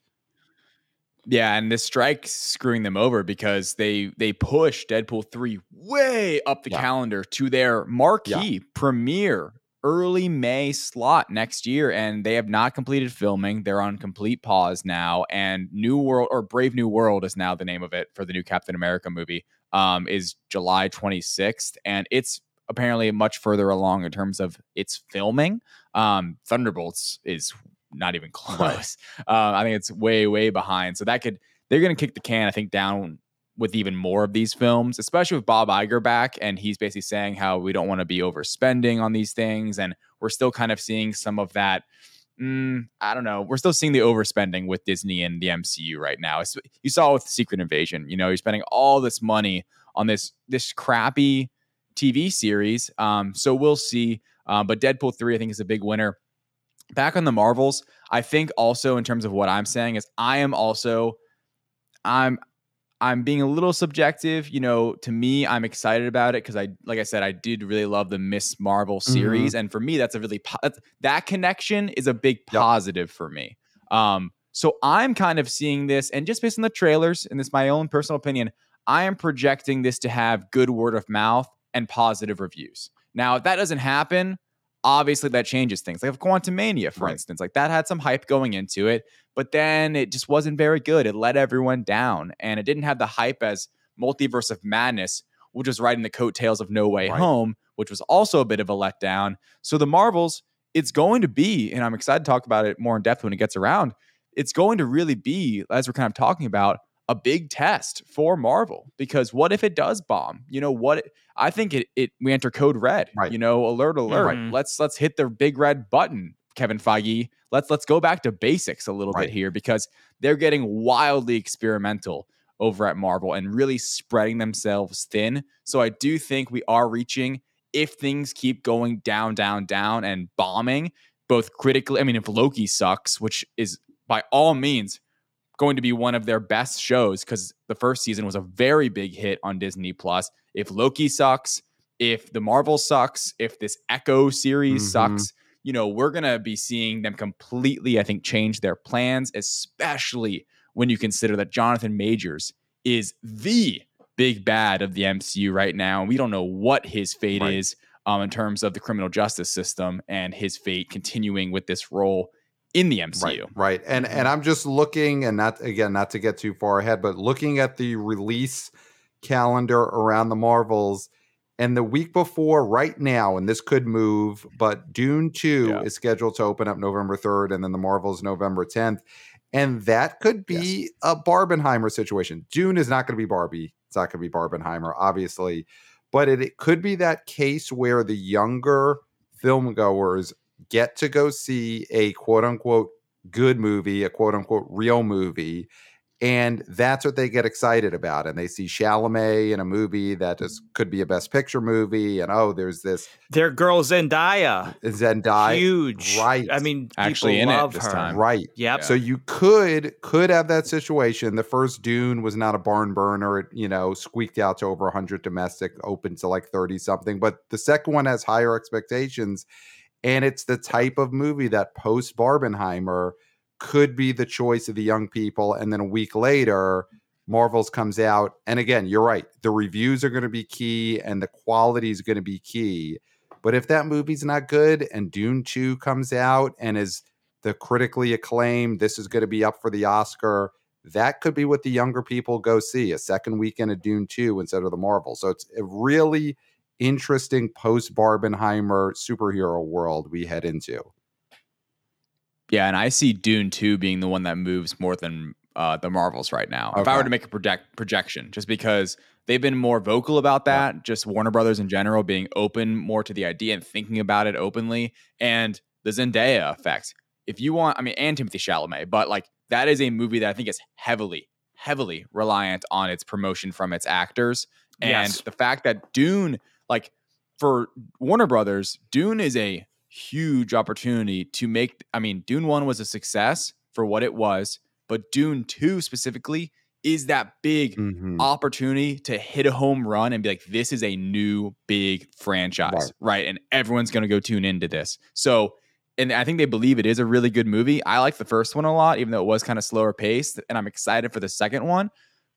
Yeah, and this strike's screwing them over because they they push Deadpool 3 way up the Yeah. calendar to their marquee premiere early May slot next year and they have not completed filming. They're on complete pause now and New World or Brave New World is now the name of it for the new Captain America movie. Um is July 26th and it's apparently much further along in terms of its filming. Um Thunderbolts is not even close. Uh, I think it's way, way behind. So that could they're going to kick the can. I think down with even more of these films, especially with Bob Iger back, and he's basically saying how we don't want to be overspending on these things, and we're still kind of seeing some of that. Mm, I don't know. We're still seeing the overspending with Disney and the MCU right now. It's, you saw with Secret Invasion. You know, you're spending all this money on this this crappy TV series. Um, so we'll see. Um, but Deadpool three, I think, is a big winner back on the Marvels, I think also in terms of what I'm saying is I am also I'm I'm being a little subjective, you know, to me I'm excited about it cuz I like I said I did really love the Miss Marvel series and for me that's a really po- that connection is a big Yep. positive for me. Um so I'm kind of seeing this and just based on the trailers and this is my own personal opinion, I am projecting this to have good word of mouth and positive reviews. Now, if that doesn't happen, obviously that changes things. Like Quantumania, for Right. instance, like that had some hype going into it, but then it just wasn't very good. It let everyone down, and it didn't have the hype as Multiverse of Madness, which was riding the coattails of No Way Right. Home, which was also a bit of a letdown. So the Marvels, it's going to be, and I'm excited to talk about it more in depth when it gets around. It's going to really be, as we're kind of talking about, a big test for Marvel because what if it does bomb? You know what? I think it it we enter code red. Right. You know, alert, alert. Mhm. Let's let's hit the big red button, Kevin Feige. Let's let's go back to basics a little Right. bit here because they're getting wildly experimental over at Marvel and really spreading themselves thin. So I do think we are reaching if things keep going down, down, down and bombing, both critically. I mean, if Loki sucks, which is by all means going to be one of their best shows because the first season was a very big hit on Disney Plus. If Loki sucks, if the Marvel sucks, if this Echo series Mhm. sucks, you know, we're gonna be seeing them completely, I think, change their plans, especially when you consider that Jonathan Majors is the big bad of the MCU right now. And we don't know what his fate Right. is um, in terms of the criminal justice system and his fate continuing with this role in the MCU. Right, right. And and I'm just looking and not again, not to get too far ahead, but looking at the release calendar around the Marvels and the week before right now, and this could move, but Dune 2 Yeah. is scheduled to open up November 3rd, and then the Marvels November 10th. And that could be a Barbenheimer situation. Dune is not going to be Barbie. It's not going to be Barbenheimer, obviously. But it, it could be that case where the younger film goers get to go see a quote unquote good movie, a quote unquote real movie. And that's what they get excited about. And they see Chalamet in a movie that is, mm. could be a best picture movie. And oh, there's this Their girl Zendaya, Zendaya. huge. right. I mean, Actually people in it love this her. time. Right. Yep. So you could could have that situation. The first Dune was not a barn burner. It you know squeaked out to over 100 domestic, open to like 30 something. But the second one has higher expectations, and it's the type of movie that post Barbenheimer could be the choice of the young people. And then a week later, Marvels comes out, and again, you're right. The reviews are going to be key, and the quality is going to be key. But if that movie's not good, and Dune 2 comes out and is the critically acclaimed, this is going to be up for the Oscar. That could be what the younger people go see a second weekend of Dune 2 instead of the Marvel. So it's really interesting post Barbenheimer superhero world we head into. Yeah, and I see Dune 2 being the one that moves more than uh, the Marvels right now. If I were to make a project projection, just because they've been more vocal about that, just Warner Brothers in general being open more to the idea and thinking about it openly, and the Zendaya effect. If you want, I mean, and Timothée Chalamet, but like that is a movie that I think is heavily, heavily reliant on its promotion from its actors. And Yes. the fact that Dune, like for Warner Brothers, Dune is a huge opportunity to make. I mean, Dune 1 was a success for what it was, but Dune 2 specifically is that big Mhm. opportunity to hit a home run and be like, this is a new big franchise, Right. right? And everyone's going to go tune into this. So, and I think they believe it is a really good movie. I like the first one a lot, even though it was kind of slower paced, and I'm excited for the second one.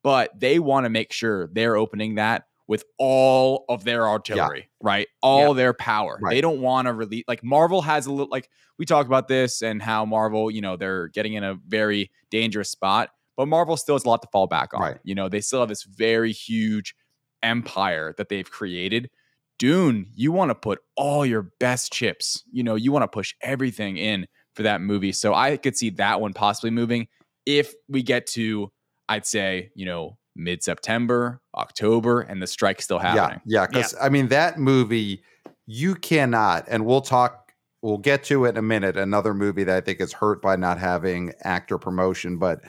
But they want to make sure they're opening that with all of their artillery, right? All their power. Right. They don't want to release like Marvel has a little like we talk about this and how Marvel, you know, they're getting in a very dangerous spot, but Marvel still has a lot to fall back on. Right. You know, they still have this very huge empire that they've created. Dune, you want to put all your best chips. You know, you want to push everything in for that movie. So I could see that one possibly moving if we get to, I'd say, you know, mid September, October, and the strike's still happening. Yeah, yeah. Because I mean, that movie, you cannot, and we'll talk. We'll get to it in a minute. Another movie that I think is hurt by not having actor promotion, but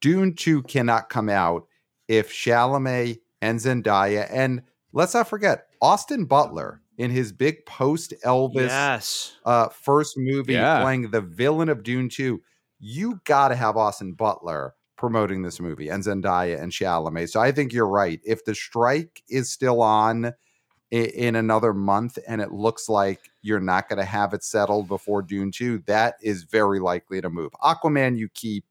Dune Two cannot come out if Chalamet and Zendaya, and let's not forget Austin Butler in his big post Elvis Yes. uh, first movie Yeah. playing the villain of Dune 2, you got to have Austin Butler promoting this movie and Zendaya and Chalamet. So I think you're right. If the strike is still on in another month and it looks like you're not going to have it settled before Dune 2, that is very likely to move. Aquaman you keep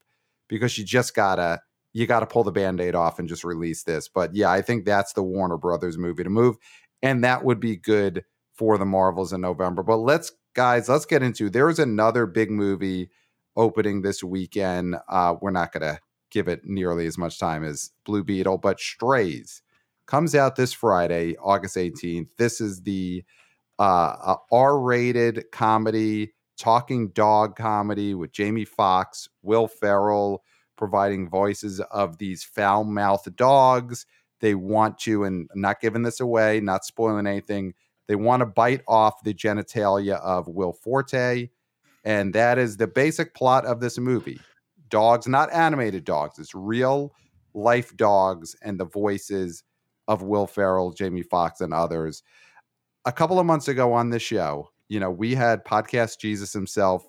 because you just got to you got to pull the band-aid off and just release this. But yeah, I think that's the Warner Brothers movie to move and that would be good for the Marvels in November. But let's guys, let's get into there's another big movie opening this weekend. Uh, we're not gonna give it nearly as much time as Blue Beetle, but Strays comes out this Friday, August 18th. This is the uh, R-rated comedy, talking dog comedy with Jamie Foxx, Will Ferrell, providing voices of these foul mouthed dogs. They want to, and not giving this away, not spoiling anything. They want to bite off the genitalia of Will Forte. And that is the basic plot of this movie. Dogs, not animated dogs, it's real life dogs and the voices of Will Ferrell, Jamie Foxx, and others. A couple of months ago on this show, you know, we had podcast Jesus himself,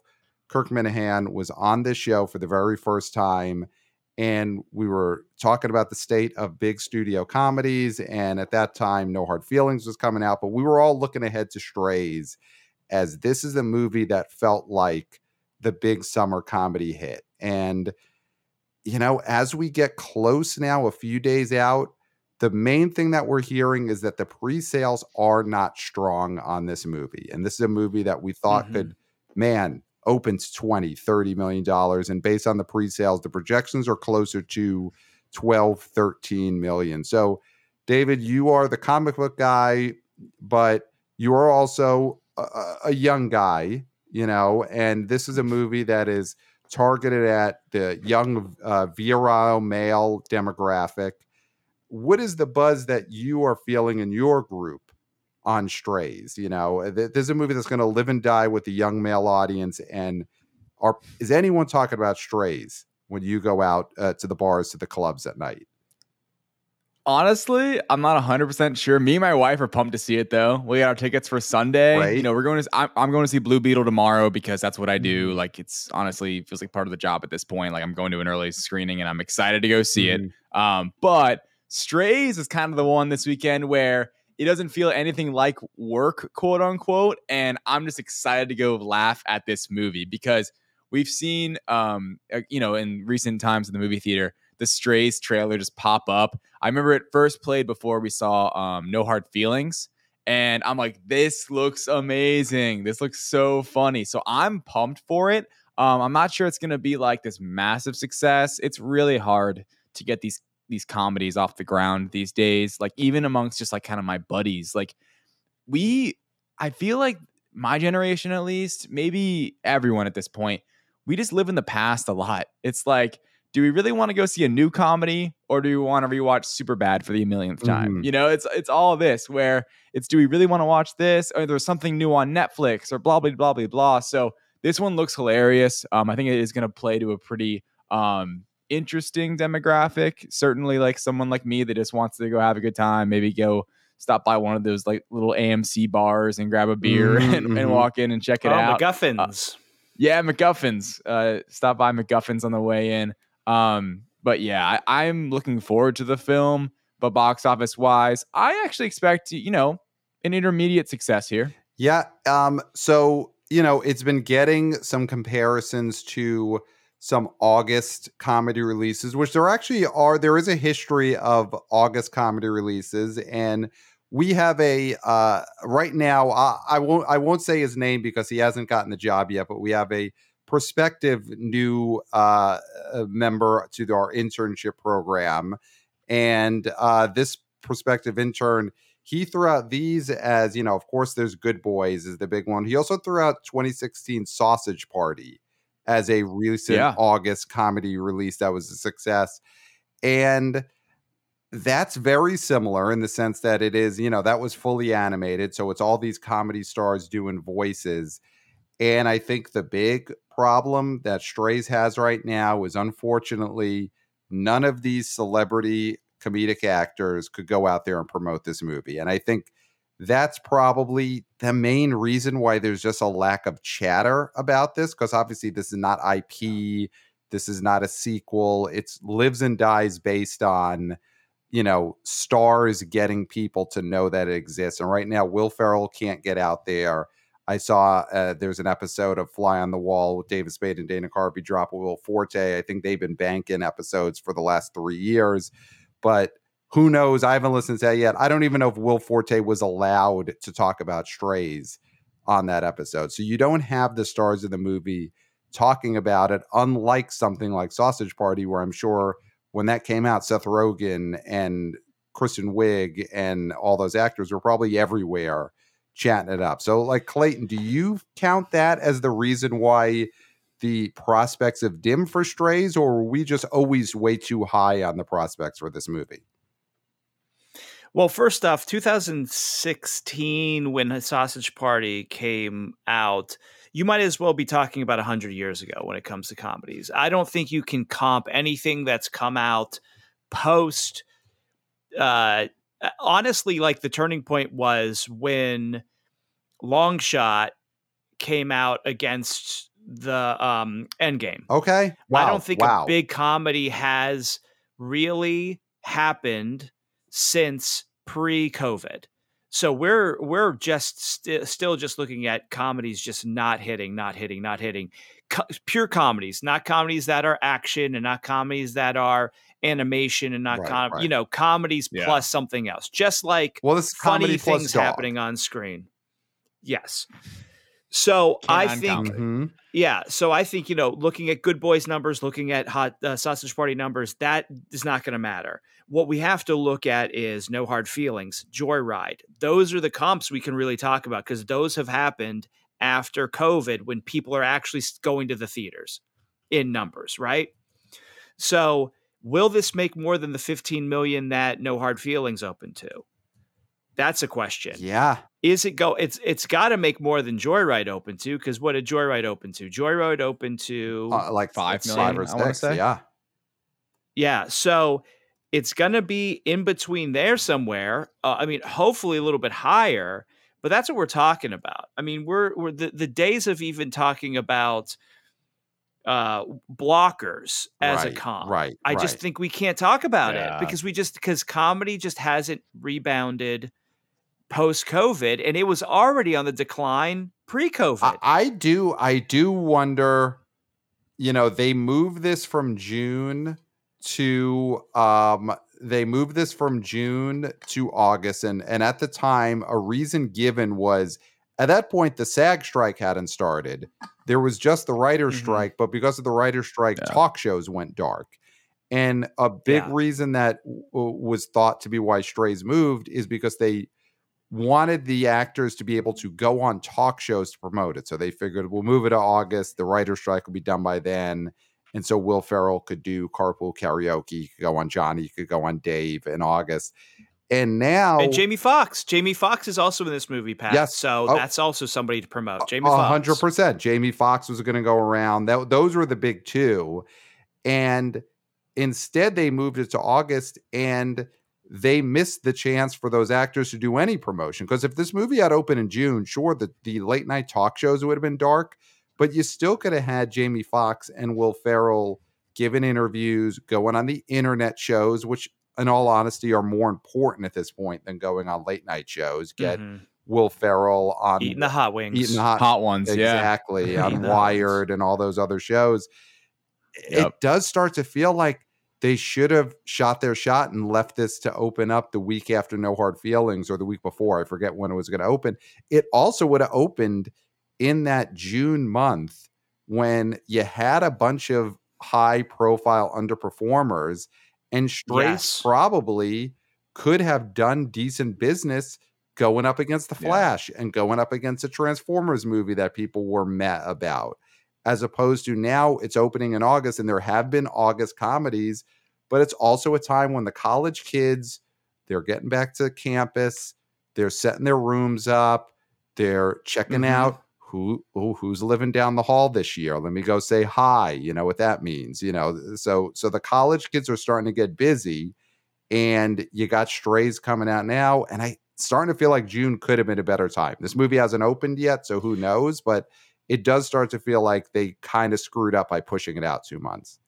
Kirk Minihane, was on this show for the very first time. And we were talking about the state of big studio comedies. And at that time, No Hard Feelings was coming out, but we were all looking ahead to Strays as this is a movie that felt like the big summer comedy hit. And, you know, as we get close now, a few days out, the main thing that we're hearing is that the pre-sales are not strong on this movie and this is a movie that we thought mm-hmm. could man open to 20 30 million dollars and based on the pre-sales the projections are closer to 12 13 million so david you are the comic book guy but you are also a, a young guy you know and this is a movie that is targeted at the young uh, virile male demographic what is the buzz that you are feeling in your group on Strays? You know, this is a movie that's going to live and die with the young male audience. And are is anyone talking about Strays when you go out uh, to the bars, to the clubs at night? Honestly, I'm not 100% sure. Me and my wife are pumped to see it though. We got our tickets for Sunday. Right. You know, we're going to I'm, I'm, going to see Blue Beetle tomorrow because that's what I do. Mm-hmm. Like it's honestly feels like part of the job at this point. Like I'm going to an early screening and I'm excited to go see mm-hmm. it. Um, but Strays is kind of the one this weekend where it doesn't feel anything like work, quote unquote. And I'm just excited to go laugh at this movie because we've seen, um, uh, you know, in recent times in the movie theater, the Strays trailer just pop up. I remember it first played before we saw um, No Hard Feelings. And I'm like, this looks amazing. This looks so funny. So I'm pumped for it. Um, I'm not sure it's going to be like this massive success. It's really hard to get these these comedies off the ground these days like even amongst just like kind of my buddies like we i feel like my generation at least maybe everyone at this point we just live in the past a lot it's like do we really want to go see a new comedy or do we want to rewatch Superbad for the millionth time mm-hmm. you know it's it's all this where it's do we really want to watch this or there's something new on netflix or blah blah blah blah blah so this one looks hilarious um i think it is going to play to a pretty um interesting demographic. Certainly, like someone like me that just wants to go have a good time, maybe go stop by one of those like little AMC bars and grab a beer mm-hmm. and, and, mm-hmm. walk in and check it oh, out. MacGuffins. Uh, yeah, MacGuffins. Uh, stop by MacGuffins on the way in. Um, but yeah, I, I'm looking forward to the film. But box office wise, I actually expect you know an intermediate success here. Yeah. Um. So you know, it's been getting some comparisons to some August comedy releases, which there actually are. There is a history of August comedy releases, and we have a uh, right now. I, I won't. I won't say his name because he hasn't gotten the job yet. But we have a prospective new uh, uh member to our internship program, and uh, this prospective intern he threw out these as you know. Of course, there's Good Boys is the big one. He also threw out 2016 Sausage Party as a recent yeah. August comedy release that was a success. And that's very similar in the sense that it is, you know, that was fully animated. So it's all these comedy stars doing voices. And I think the big problem that Strays has right now is unfortunately none of these celebrity comedic actors could go out there and promote this movie. And I think that's probably the main reason why there's just a lack of chatter about this because obviously this is not IP, this is not a sequel. It lives and dies based on you know stars getting people to know that it exists. And right now, Will Ferrell can't get out there. I saw uh, there's an episode of Fly on the Wall with David Spade and Dana Carvey drop a Will Forte. I think they've been banking episodes for the last three years, but who knows? I haven't listened to that yet. I don't even know if Will Forte was allowed to talk about strays on that episode. So you don't have the stars of the movie talking about it, unlike something like Sausage Party, where I'm sure when that came out, Seth Rogen and Kristen Wiig and all those actors were probably everywhere chatting it up. So, like Clayton, do you count that as the reason why the prospects have dimmed for strays, or were we just always way too high on the prospects for this movie? Well, first off, 2016, when Sausage Party came out, you might as well be talking about 100 years ago when it comes to comedies. I don't think you can comp anything that's come out post. Uh, honestly, like the turning point was when Long Shot came out against the um, Endgame. Okay. Wow. I don't think wow. a big comedy has really happened since pre-COVID. So we're we're just st- still just looking at comedies just not hitting, not hitting, not hitting. Co- pure comedies, not comedies that are action and not comedies that are animation and not Right, com- right. you know comedies Yeah. plus something else. Just like well, this funny things happening on screen. Yes. So I Can-on think. Mhm. yeah, so I think you know, looking at Good Boys numbers, looking at Hot uh, Sausage Party numbers, that is not going to matter. What we have to look at is No Hard Feelings, Joyride. Those are the comps we can really talk about because those have happened after COVID when people are actually going to the theaters in numbers, right? So, will this make more than the 15 million that No Hard Feelings open to? That's a question Yeah. is it go it's it's got to make more than joyride open to because what did joyride open to joyride open to Uh, like Five five million, or I wanna six. say. Yeah. yeah so it's gonna be in between there somewhere uh, i mean hopefully a little bit higher but that's what we're talking about i mean we're we're the, the days of even talking about uh blockers as a Right, comp right, i just think we can't talk about Yeah. it because we just because comedy just hasn't rebounded post covid and it was already on the decline pre-covid I, I do I do wonder, you know, they moved this from June to um they moved this from June to August and and at the time a reason given was at that point the SAG strike hadn't started. There was just the writer's Mhm. strike, but because of the writer's strike Yeah. talk shows went dark. And a big Yeah. reason that w- was thought to be why Strays moved is because they wanted the actors to be able to go on talk shows to promote it. So they figured we'll move it to August. The writer's strike will be done by then. And so Will Ferrell could do carpool karaoke, he could go on Johnny, he could go on Dave in August. And now And Jamie Foxx. Jamie Foxx is also in this movie, Pat. Yes. So Oh. that's also somebody to promote. Jamie hundred percent. Jamie Foxx was going to go around. That those were the big two, and instead they moved it to August, and they missed the chance for those actors to do any promotion. Because if this movie had opened in June, sure, the the late night talk shows would have been dark, but you still could have had Jamie Foxx and Will Ferrell giving interviews, going on the internet shows, which. In all honesty, are more important at this point than going on late night shows. Get Mhm. Will Ferrell on eating the hot wings. eating the hot Hot ones, exactly Eating on Wired and all those other shows. Yep. It does start to feel like they should have shot their shot and left this to open up the week after No Hard Feelings or the week before. I forget when it was going to open. It also would have opened in that June month when you had a bunch of high profile underperformers and Strays Yes. probably could have done decent business going up against the Yeah. Flash and going up against a Transformers movie that people were met about, as opposed to now it's opening in August and there have been August comedies, but it's also a time when the college kids they're getting back to campus, they're setting their rooms up, they're checking Mhm. out who, who who's living down the hall this year. Let me go say hi. You know what that means. You know, so so the college kids are starting to get busy, and you got strays coming out now, and I starting to feel like June could have been a better time. This movie hasn't opened yet, so who knows? But it does start to feel like they kind of screwed up by pushing it out two months.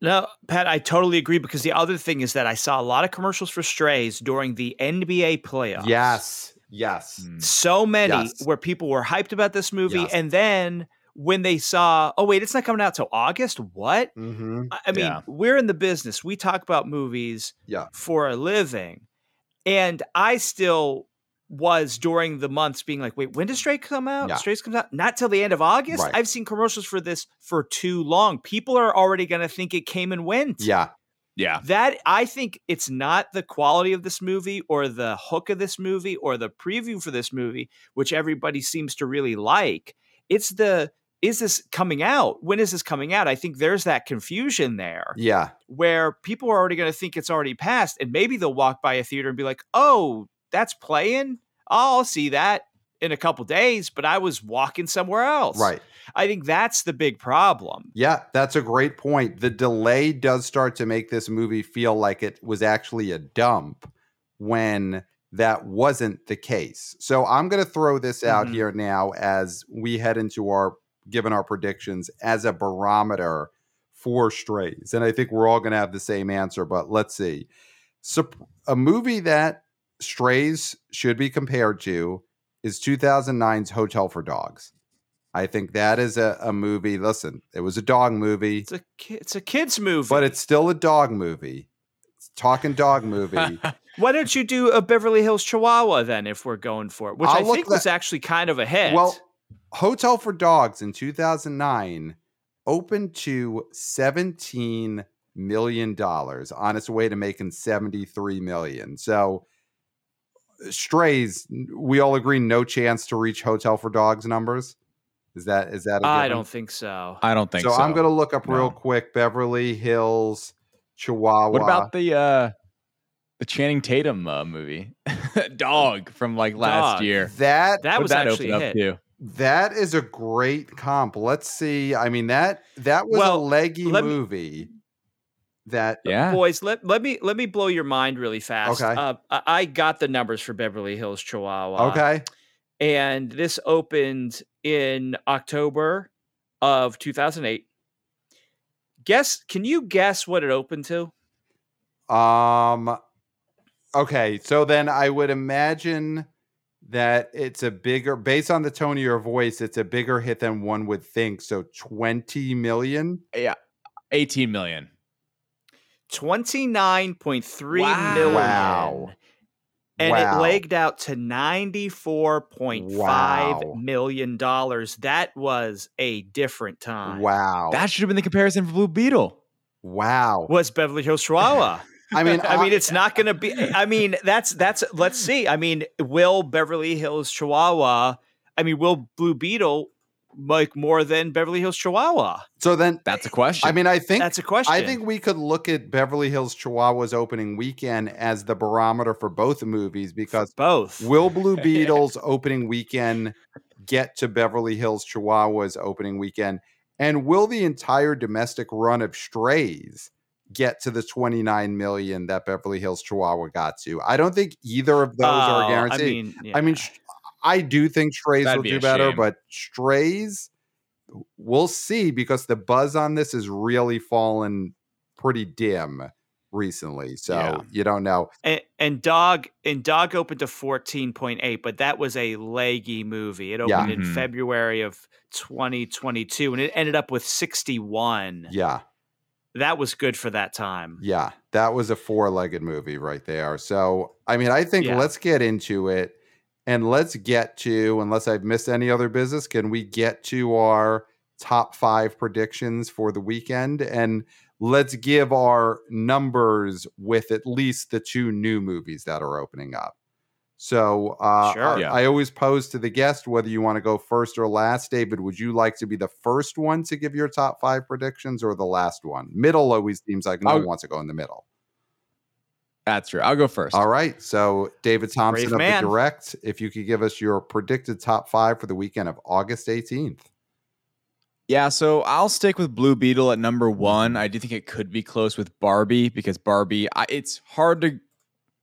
No, Pat, I totally agree because the other thing is that I saw a lot of commercials for strays during the NBA playoffs. Yes, yes. Mm. So many Yes. where people were hyped about this movie. Yes. And then when they saw, oh, wait, it's not coming out till August. What? Mm-hmm. I I mean, Yeah. we're in the business. We talk about movies Yeah. for a living. And I still was during the months being like, wait, when does Stray come out? Yeah. Strays comes out not till the end of August. Right. I've seen commercials for this for too long. People are already going to think it came and went. Yeah. Yeah. That I think it's not the quality of this movie or the hook of this movie or the preview for this movie, which everybody seems to really like. It's the is this coming out? When is this coming out? I think there's that confusion there Yeah. where people are already going to think it's already passed, and maybe they'll walk by a theater and be like, "Oh, that's playing. I'll see that in a couple days." But I was walking somewhere else. Right. I think that's the big problem. Yeah, that's a great point. The delay does start to make this movie feel like it was actually a dump when that wasn't the case. So I'm going to throw this out Mhm. here now as we head into our given our predictions as a barometer for strays. And I think we're all going to have the same answer, but let's see. So a movie that strays should be compared to is 2009's Hotel for Dogs. I think that is a, a movie. Listen, it was a dog movie, It's a ki- it's a kids movie. but it's still a dog movie. It's talking dog movie. Why don't you do a Beverly Hills Chihuahua then, if we're going for it? Which I'll I think that- was actually kind of a hit. well, Hotel for Dogs in 2009 opened to 17 million dollars on its way to making 73 million. So Strays, we all agree no chance to reach Hotel for Dogs numbers. Is that is that I given? don't think so. I don't think so, so. I'm going to look up real quick Beverly Hills Chihuahua. What about the uh the Channing Tatum uh, movie, Dog from like last Dog. year? that That was that actually open a up hit. to? That is a great comp. Let's see. I mean that that was a leggy let me- movie. That Yeah. Boys, let, let me let me blow your mind really fast. Okay. Uh, I I got the numbers for Beverly Hills Chihuahua. okay. and this opened in October of 2008. Guess? Can you guess what it opened to? Um okay, so then I would imagine that it's a bigger based on the tone of your voice, it's a bigger hit than one would think. So 20 million. Yeah. 18 million. Twenty nine point three Wow. million, Wow. And Wow. it legged out to ninety-four point five Wow. million dollars. That was a different time. Wow. That should have been the comparison for Blue Beetle. wow. Was Beverly Hills Chihuahua? I mean I mean, it's not going to be. I mean, that's that's. Let's see. I mean, will Beverly Hills Chihuahua? I mean, will Blue Beetle make more than Beverly Hills Chihuahua? so then That's a question. I mean I think That's a question. I think we could look at Beverly Hills Chihuahua's opening weekend as the barometer for both movies because both. will Blue Beetle's opening weekend get to Beverly Hills Chihuahua's opening weekend? And will the entire domestic run of Strays get to the 29 million that Beverly Hills Chihuahua got to? I don't think either of those are Oh, guaranteed. I mean, I mean, yeah. sh- I do think Strays That'd will be do better, shame. but Strays, we'll see because the buzz on this is really fallen pretty dim recently. So Yeah. you don't know. and, and dog and dog opened to fourteen point eight, but that was a leggy movie. It opened Yeah. in Mhm. February of twenty twenty two, and it ended up with sixty one. Yeah, That was good for that time. yeah, that was a four-legged movie right there. So I mean, I think Yeah. let's get into it. And let's get to, unless I've missed any other business, can we get to our top five predictions for the weekend? And let's give our numbers with at least the two new movies that are opening up. So uh, Sure. I, Yeah. I always pose to the guest whether you want to go first or last. David, would you like to be the first one to give your top five predictions or the last one? Middle always seems like no one wants to go in the middle. That's true. I'll go first. All right. So, David Thompson of the Direct, if you could give us your predicted top five for the weekend of August 18th. Yeah, so I'll stick with Blue Beetle at number one. I do think it could be close with Barbie because Barbie, I, it's hard to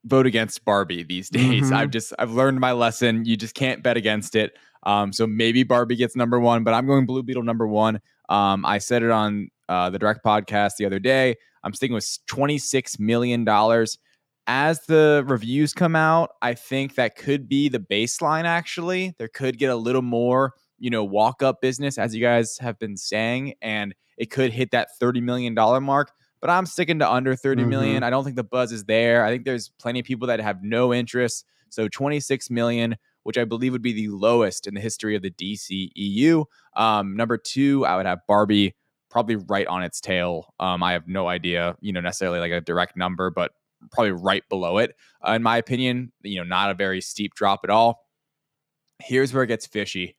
vote against Barbie these days. Mhm. I've just I've learned my lesson. You just can't bet against it. Um, so maybe Barbie gets number one, but I'm going Blue Beetle number one. Um, I said it on uh, the direct podcast the other day. I'm sticking with twenty six million dollars. As the reviews come out, I think that could be the baseline. Actually, there could get a little more you know, walk up business, as you guys have been saying, and it could hit that $30 million mark. But I'm sticking to under thirty million. I don't think the buzz is there. I think there's plenty of people that have no interest. So 26 million, which I believe would be the lowest in the history of the DCEU. Um, number two, I would have Barbie probably right on its tail. Um, I have no idea, you know, necessarily like a direct number, but probably right below it. Uh, in my opinion, you know, not a very steep drop at all. Here's where it gets fishy.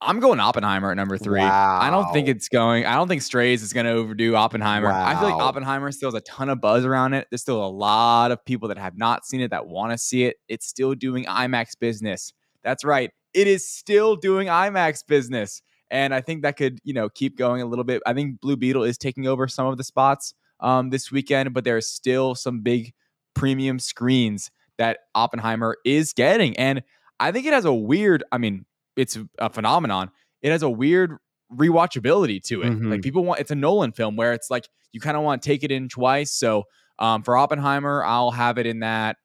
I'm going Oppenheimer at number three. I don't think it's going. I don't think Strays is going to overdo Oppenheimer. I feel like Oppenheimer still has a ton of buzz around it. There's still a lot of people that have not seen it that want to see it. It's still doing IMAX business. That's right. It is still doing IMAX business, and I think that could you know keep going a little bit. I think Blue Beetle is taking over some of the spots um, this weekend, but there are still some big premium screens that Oppenheimer is getting, and I think it has a weird. I mean, it's a phenomenon. It has a weird rewatchability to it. Like Mhm. people want it's a Nolan film where it's like you kind of want to take it in twice. So um, for Oppenheimer, I'll have it in that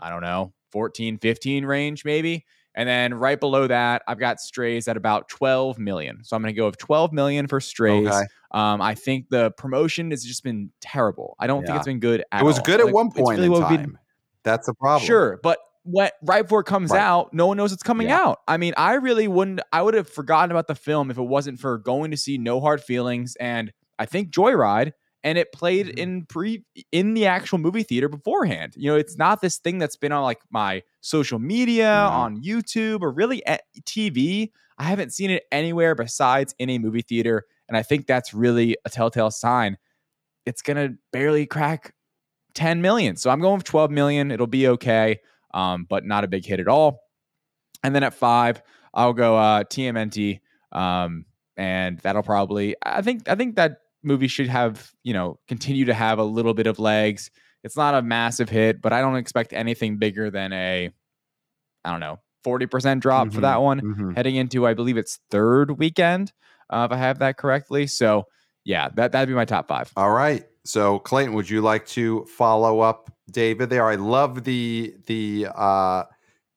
I don't know 14, 15 range maybe. And then right below that, I've got Strays at about 12 million. So I'm going to go with 12 million for Strays. Okay. Um, I think the promotion has just been terrible. I don't think it's been good at It was all. good at Like, one point really in time. been- That's the problem. Sure, but when right before it comes Right. out, no one knows it's coming Yeah. out. I mean, I really wouldn't. I would have forgotten about the film if it wasn't for going to see No Hard Feelings and I think Joyride, and it played Mhm. in pre in the actual movie theater beforehand. You know, it's not this thing that's been on like my social media, No. on YouTube, or really at TV. I haven't seen it anywhere besides in a movie theater, and I think that's really a telltale sign. It's gonna barely crack 10 million. So I'm going with 12 million. It'll be okay, um, but not a big hit at all. And then at five, I'll go uh, TMNT, um, and that'll probably. I think I think that movie should have you know continue to have a little bit of legs. It's not a massive hit, but I don't expect anything bigger than a, I don't know, 40% drop for Mhm, that one mhm. heading into I believe it's third weekend, uh, if I have that correctly. So yeah, that that'd be my top five. All right. So Clayton, would you like to follow up David there? I love the the uh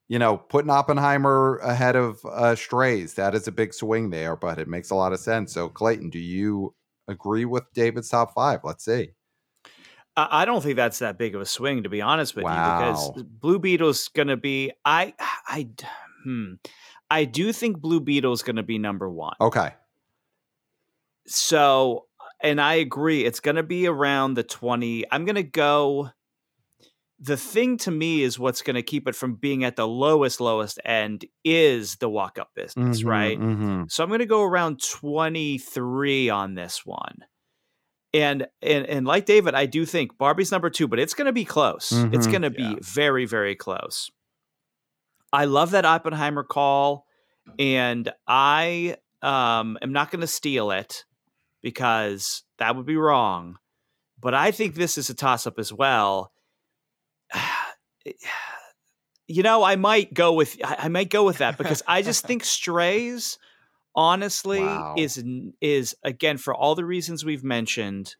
you know, putting Oppenheimer ahead of uh Strays. That is a big swing there, but it makes a lot of sense. So Clayton, do you agree with David's top 5? Let's see. I don't think that's that big of a swing, to be honest with you, because Blue Beetle's going to be. I, I, hmm, I do think Blue Beetle's going to be number one. Okay. So, and I agree, it's going to be around the twenty. I'm going to go. The thing to me is what's going to keep it from being at the lowest, lowest end is the walk up business, Mhm, right? mhm. So I'm going to go around 23 on this one. And and and like David, I do think Barbie's number 2, but it's going to be close. It's Mhm. going to be very very close. I love that Oppenheimer call and I um am not going to steal it because that would be wrong. But I think this is a toss up as well. You know, I might go with I might go with that because I just think Strays honestly Wow. is is again for all the reasons we've mentioned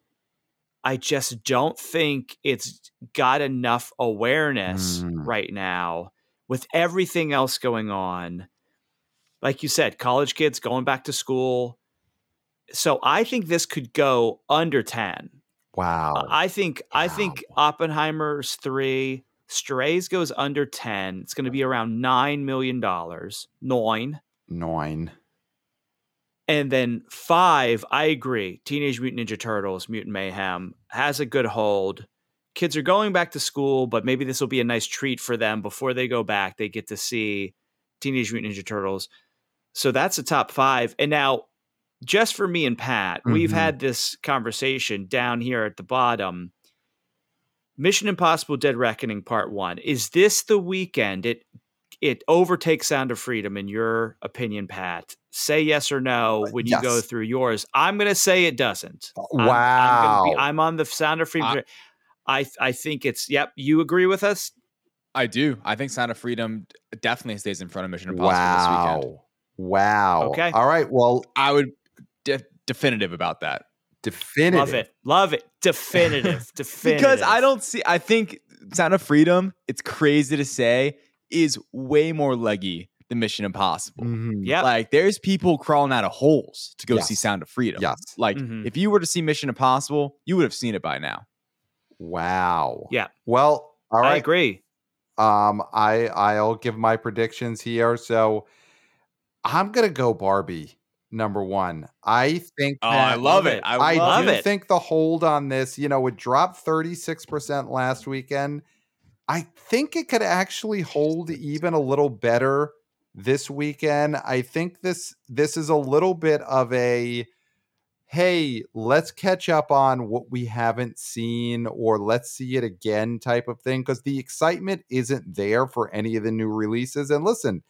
I just don't think it's got enough awareness Mm. right now with everything else going on. Like you said, college kids going back to school. So I think this could go under 10. Wow. I think I think Oppenheimer's 3, Strays goes under 10. It's going to be around 9 million dollars. 9. Nine. And then five, I agree. Teenage Mutant Ninja Turtles, Mutant Mayhem has a good hold. Kids are going back to school, but maybe this will be a nice treat for them before they go back. They get to see Teenage Mutant Ninja Turtles. So that's the top five. And now, just for me and Pat, we've Mhm. had this conversation down here at the bottom. Mission Impossible Dead Reckoning Part One. Is this the weekend it it overtakes Sound of Freedom in your opinion, Pat? Say yes or no when you go through yours. I'm gonna say it doesn't. I'm- I'm, Wow. gonna be- I'm on the Sound of Freedom. I- I I think it's yep. You agree with us? I do. I think Sound of Freedom definitely stays in front of Mission Impossible this weekend. wow. Wow. Okay. All right. Well, I would de- definitive about that definitive. Love it. Love it. Definitive. Definitive. because I don't see. I think Sound of Freedom. It's crazy to say is way more leggy than Mission Impossible. Mhm. Yeah. Like there's people crawling out of holes to go Yes. see Sound of Freedom. Yes. Like Mhm. if you were to see Mission Impossible, you would have seen it by now. Wow. Yeah. Well, all I agree. Um, I I'll give my predictions here. So I'm gonna go Barbie number one. I think Oh, I love it. I, I love do it. think the hold on this, you know, it dropped 36% last weekend. I think it could actually hold even a little better this weekend. I think this this is a little bit of a hey, let's catch up on what we haven't seen or let's see it again type of thing because the excitement isn't there for any of the new releases. And listen,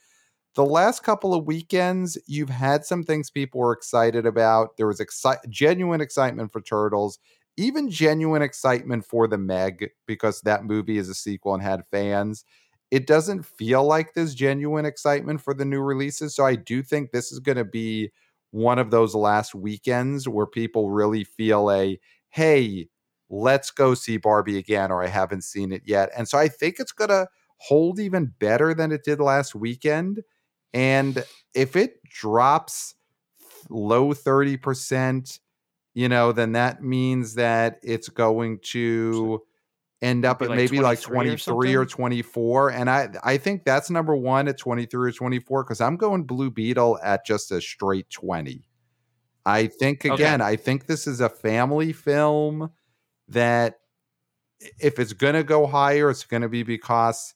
the last couple of weekends, you've had some things people were excited about. There was exci- genuine excitement for Turtles, even genuine excitement for The Meg because that movie is a sequel and had fans. It doesn't feel like there's genuine excitement for the new releases. So I do think this is going to be one of those last weekends where people really feel a hey, let's go see Barbie again, or I haven't seen it yet. And so I think it's going to hold even better than it did last weekend. And if it drops low 30%, you know, then that means that it's going to end up at like maybe like 23 or or 24 and i i think that's number one at 23 or 24 because i'm going blue beetle at just a straight 20 i think Okay. again i think this is a family film that if it's going to go higher it's going to be because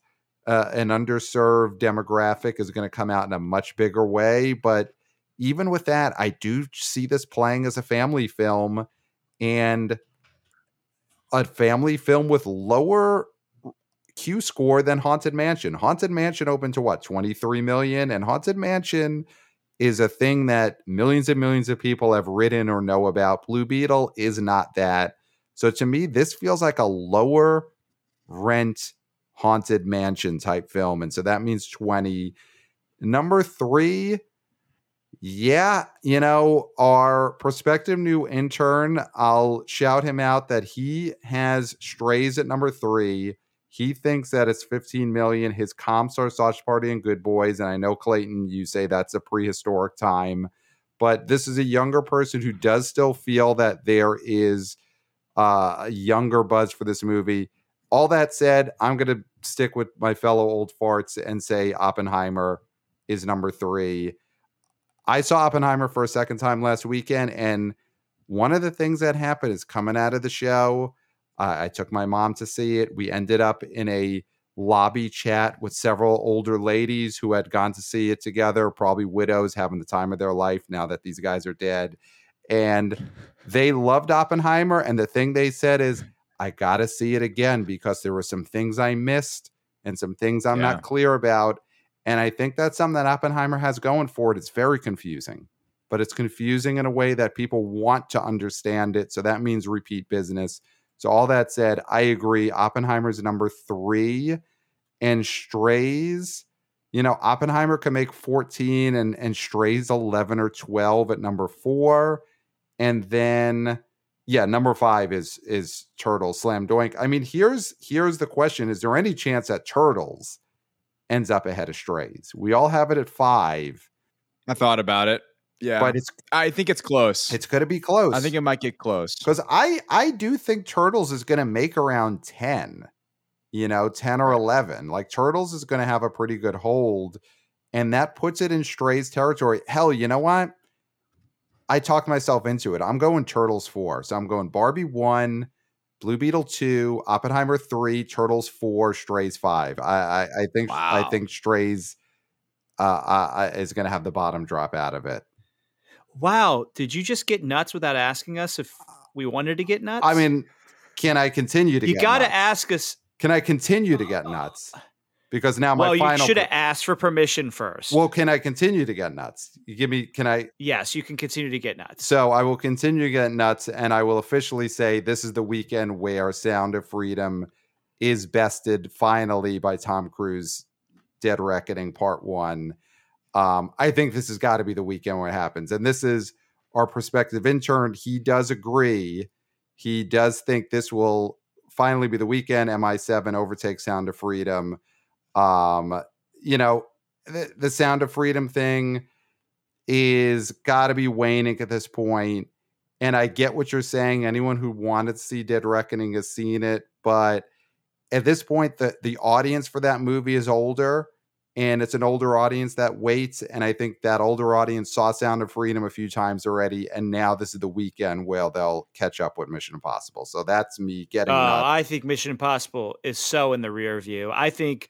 uh, an underserved demographic is going to come out in a much bigger way but even with that i do see this playing as a family film and a family film with lower Q score than Haunted Mansion. Haunted Mansion opened to what, 23 million? And Haunted Mansion is a thing that millions and millions of people have written or know about. Blue Beetle is not that. So to me, this feels like a lower rent Haunted Mansion type film. And so that means 20. Number three, yeah, you know, our prospective new intern, I'll shout him out that he has strays at number three. He thinks that it's 15 million. His comps are Sausage Party and Good Boys. And I know, Clayton, you say that's a prehistoric time, but this is a younger person who does still feel that there is uh, a younger buzz for this movie. All that said, I'm going to stick with my fellow old farts and say Oppenheimer is number three. I saw Oppenheimer for a second time last weekend, and one of the things that happened is coming out of the show. Uh, I took my mom to see it. We ended up in a lobby chat with several older ladies who had gone to see it together, probably widows having the time of their life now that these guys are dead. And they loved Oppenheimer. And the thing they said is, I got to see it again because there were some things I missed and some things I'm Yeah. not clear about. And I think that's something that Oppenheimer has going for it. It's very confusing, but it's confusing in a way that people want to understand it. So that means repeat business. So, all that said, I agree. Oppenheimer's number three and Strays. You know, Oppenheimer can make 14 and, and Strays 11 or 12 at number four. And then, yeah, number five is is Turtles Slam Doink. I mean, here's here's the question: Is there any chance that Turtles ends up ahead of Strays? We all have it at five, I thought about it. Yeah, but it's I think it's close. it's going to be close. I think it might get close. because I I do think Turtles is going to make around ten, you know, ten or eleven. Like Turtles is going to have a pretty good hold, and that puts it in Strays territory. Hell, you know what? I talked myself into it. I'm going Turtles four, so I'm going Barbie one, Blue Beetle two, Oppenheimer three, Turtles four, Strays five. I I, I think I think Strays uh, uh, is going to have the bottom drop out of it. Wow, did you just get nuts without asking us if we wanted to get nuts? I mean, can I continue to? you got to ask us. Can I continue to get nuts? Because now my Well, you should have asked for permission first. well, can I continue to get nuts? You give me. Can I? yes, you can continue to get nuts. So I will continue to get nuts, and I will officially say this is the weekend where Sound of Freedom is bested finally by Tom Cruise, Dead Reckoning Part One. Um, I think this has got to be the weekend where it happens, and this is our prospective intern. He does agree. He does think this will finally be the weekend. MI7 overtakes Sound of Freedom. Um, you know, the, the Sound of Freedom thing is got to be waning at this point. And I get what you're saying. Anyone who wanted to see Dead Reckoning has seen it, but at this point, the the audience for that movie is older, and it's an older audience that waits. And I think that older audience saw Sound of Freedom a few times already, and now this is the weekend where they'll catch up with Mission Impossible. So that's me getting Uh. I think Mission Impossible is so in the rear view. I think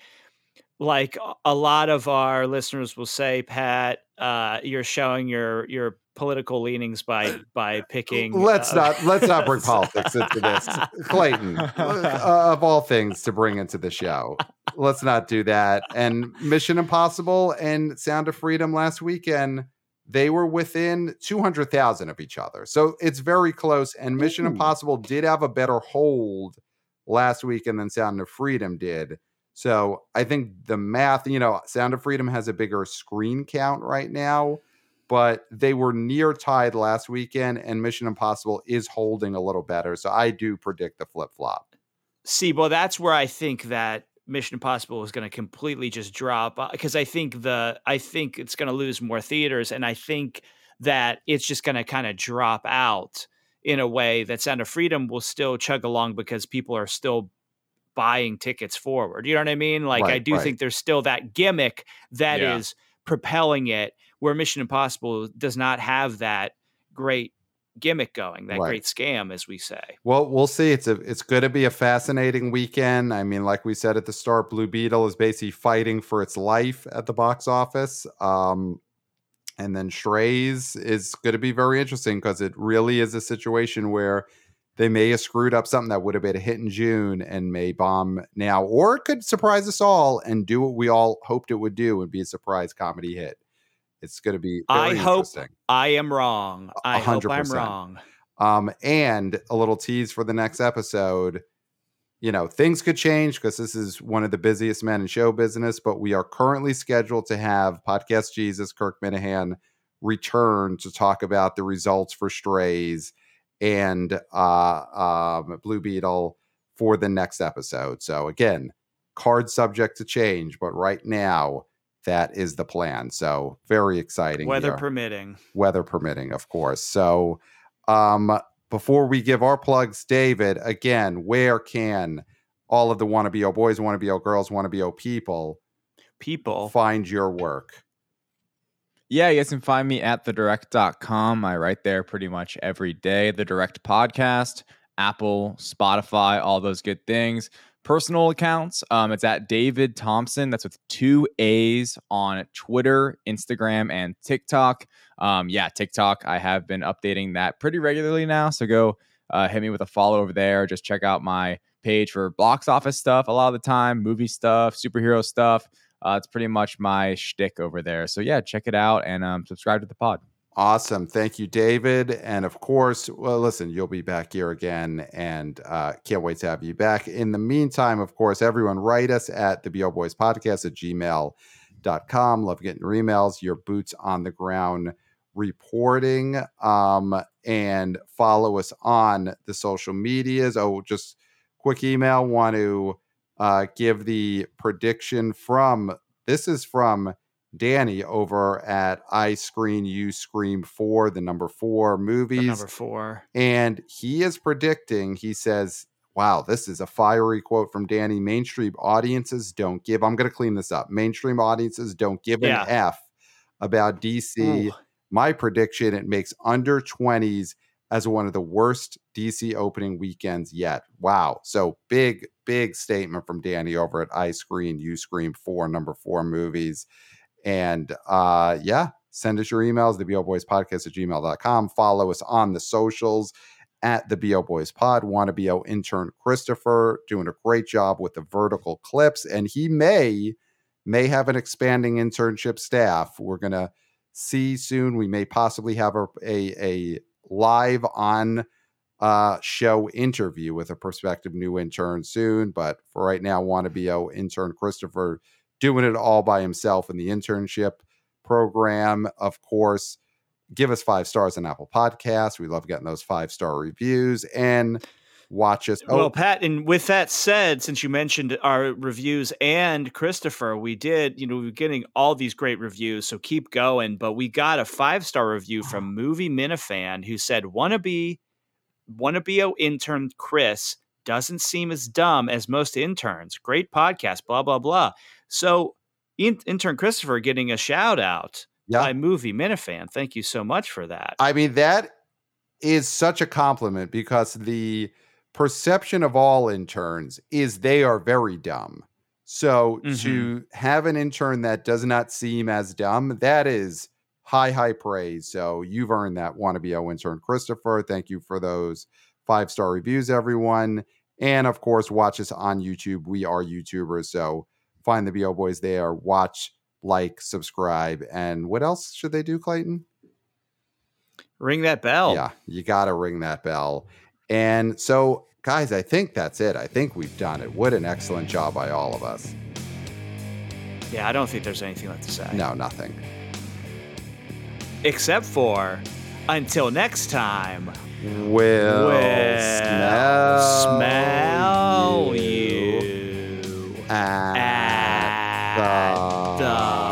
like a lot of our listeners will say, Pat, uh, you're showing your your political leanings by by picking. Let's uh, not let's not bring politics into this, Clayton. uh, of all things to bring into the show, let's not do that. And Mission Impossible and Sound of Freedom last weekend, they were within two hundred thousand of each other, so it's very close. And Mission Ooh. Impossible did have a better hold last weekend than Sound of Freedom did. So I think the math, you know, Sound of Freedom has a bigger screen count right now, but they were near tied last weekend, and Mission Impossible is holding a little better. So I do predict the flip flop. See, well, that's where I think that Mission Impossible is going to completely just drop uh, because I think the I think it's going to lose more theaters, and I think that it's just going to kind of drop out in a way that Sound of Freedom will still chug along because people are still buying tickets forward. You know what I mean? Like I do right. think there's still that gimmick that is Yeah. propelling it where Mission Impossible does not have that great gimmick going, that Right. great scam as we say. Well, we'll see. It's a it's going to be a fascinating weekend. I mean, like we said at the start, Blue Beetle is basically fighting for its life at the box office. Um, and then Strays is going to be very interesting because it really is a situation where they may have screwed up something that would have been a hit in June and may bomb now, or it could surprise us all and do what we all hoped it would do and be a surprise comedy hit. It's going to be. I hope. I am wrong. I hope I'm 100%. wrong. Um, and a little tease for the next episode. You know, things could change because this is one of the busiest men in show business, but we are currently scheduled to have Podcast Jesus, Kirk Minihane, return to talk about the results for Strays and uh, um, Blue Beetle for the next episode. So, again, card subject to change, but right now, that is the plan. So, very exciting. Weather here permitting. weather permitting, of course. So, um, before we give our plugs, David, again, where can all of the wannabe O boys, wannabe O girls, wannabe O people People. find your work? Yeah, you guys can find me at thedirect.com. I write there pretty much every day. The Direct Podcast, Apple, Spotify, all those good things. Personal accounts, um, it's at David Thompson. That's with two A's on Twitter, Instagram, and TikTok. Um, yeah, TikTok, I have been updating that pretty regularly now. So go uh, hit me with a follow over there. Just check out my page for box office stuff a lot of the time, movie stuff, superhero stuff. Uh, it's pretty much my shtick over there. So yeah, check it out and um, subscribe to the pod. Awesome. Thank you, David. And of course, well, listen, you'll be back here again and uh, can't wait to have you back. In the meantime, of course, everyone write us at the BO Boys Podcast at gmail.com. Love getting your emails, your boots on the ground reporting, um, and follow us on the social medias. Oh, just quick email. Want to uh, give the prediction from this is from Danny over at I Screen You Scream 4, the number four for movies. number four. And he is predicting, he says, Wow, this is a fiery quote from Danny. Mainstream audiences don't give, I'm going to clean this up. Mainstream audiences don't give an Yeah. F about DC. Ooh. My prediction, it makes under 20s as one of the worst DC opening weekends yet. Wow. So big, big statement from Danny over at I Screen, You Scream 4, number four movies. And uh, yeah, send us your emails, the BO Boys Podcast at gmail.com. Follow us on the socials at the BO Boys Pod. Want to BO intern Christopher doing a great job with the vertical clips. And he may, may have an expanding internship staff. We're gonna see soon. We may possibly have a a, a live on uh show interview with a prospective new intern soon. But for right now, want to BO intern Christopher doing it all by himself in the internship program. Of course, give us five stars on Apple Podcasts. We love getting those five star reviews and watch us. Well, oh, Pat, and with that said, since you mentioned our reviews and Christopher, we did, you know, we are getting all these great reviews, so keep going. But we got a five star review from Movie Minifan who said, "Wannabe, wannabe intern Chris doesn't seem as dumb as most interns. Great podcast, blah blah blah." So, in- intern Christopher getting a shout out yeah. by Movie Minifan. Thank you so much for that. I mean, that is such a compliment because the perception of all interns is they are very dumb. So Mhm. to have an intern that does not seem as dumb, that is high, high praise. So you've earned that Want to wannabe O intern, Christopher. Thank you for those five star reviews, everyone. And of course, watch us on YouTube. We are YouTubers. So find the BO Boys there, watch, like, subscribe. And what else should they do, Clayton? Ring that bell. Yeah, you got to ring that bell. And so, guys, I think that's it. I think we've done it. What an excellent job by all of us. Yeah, I don't think there's anything left to say. No, nothing. Except for until next time, Will we'll smell, smell you you at, at the, the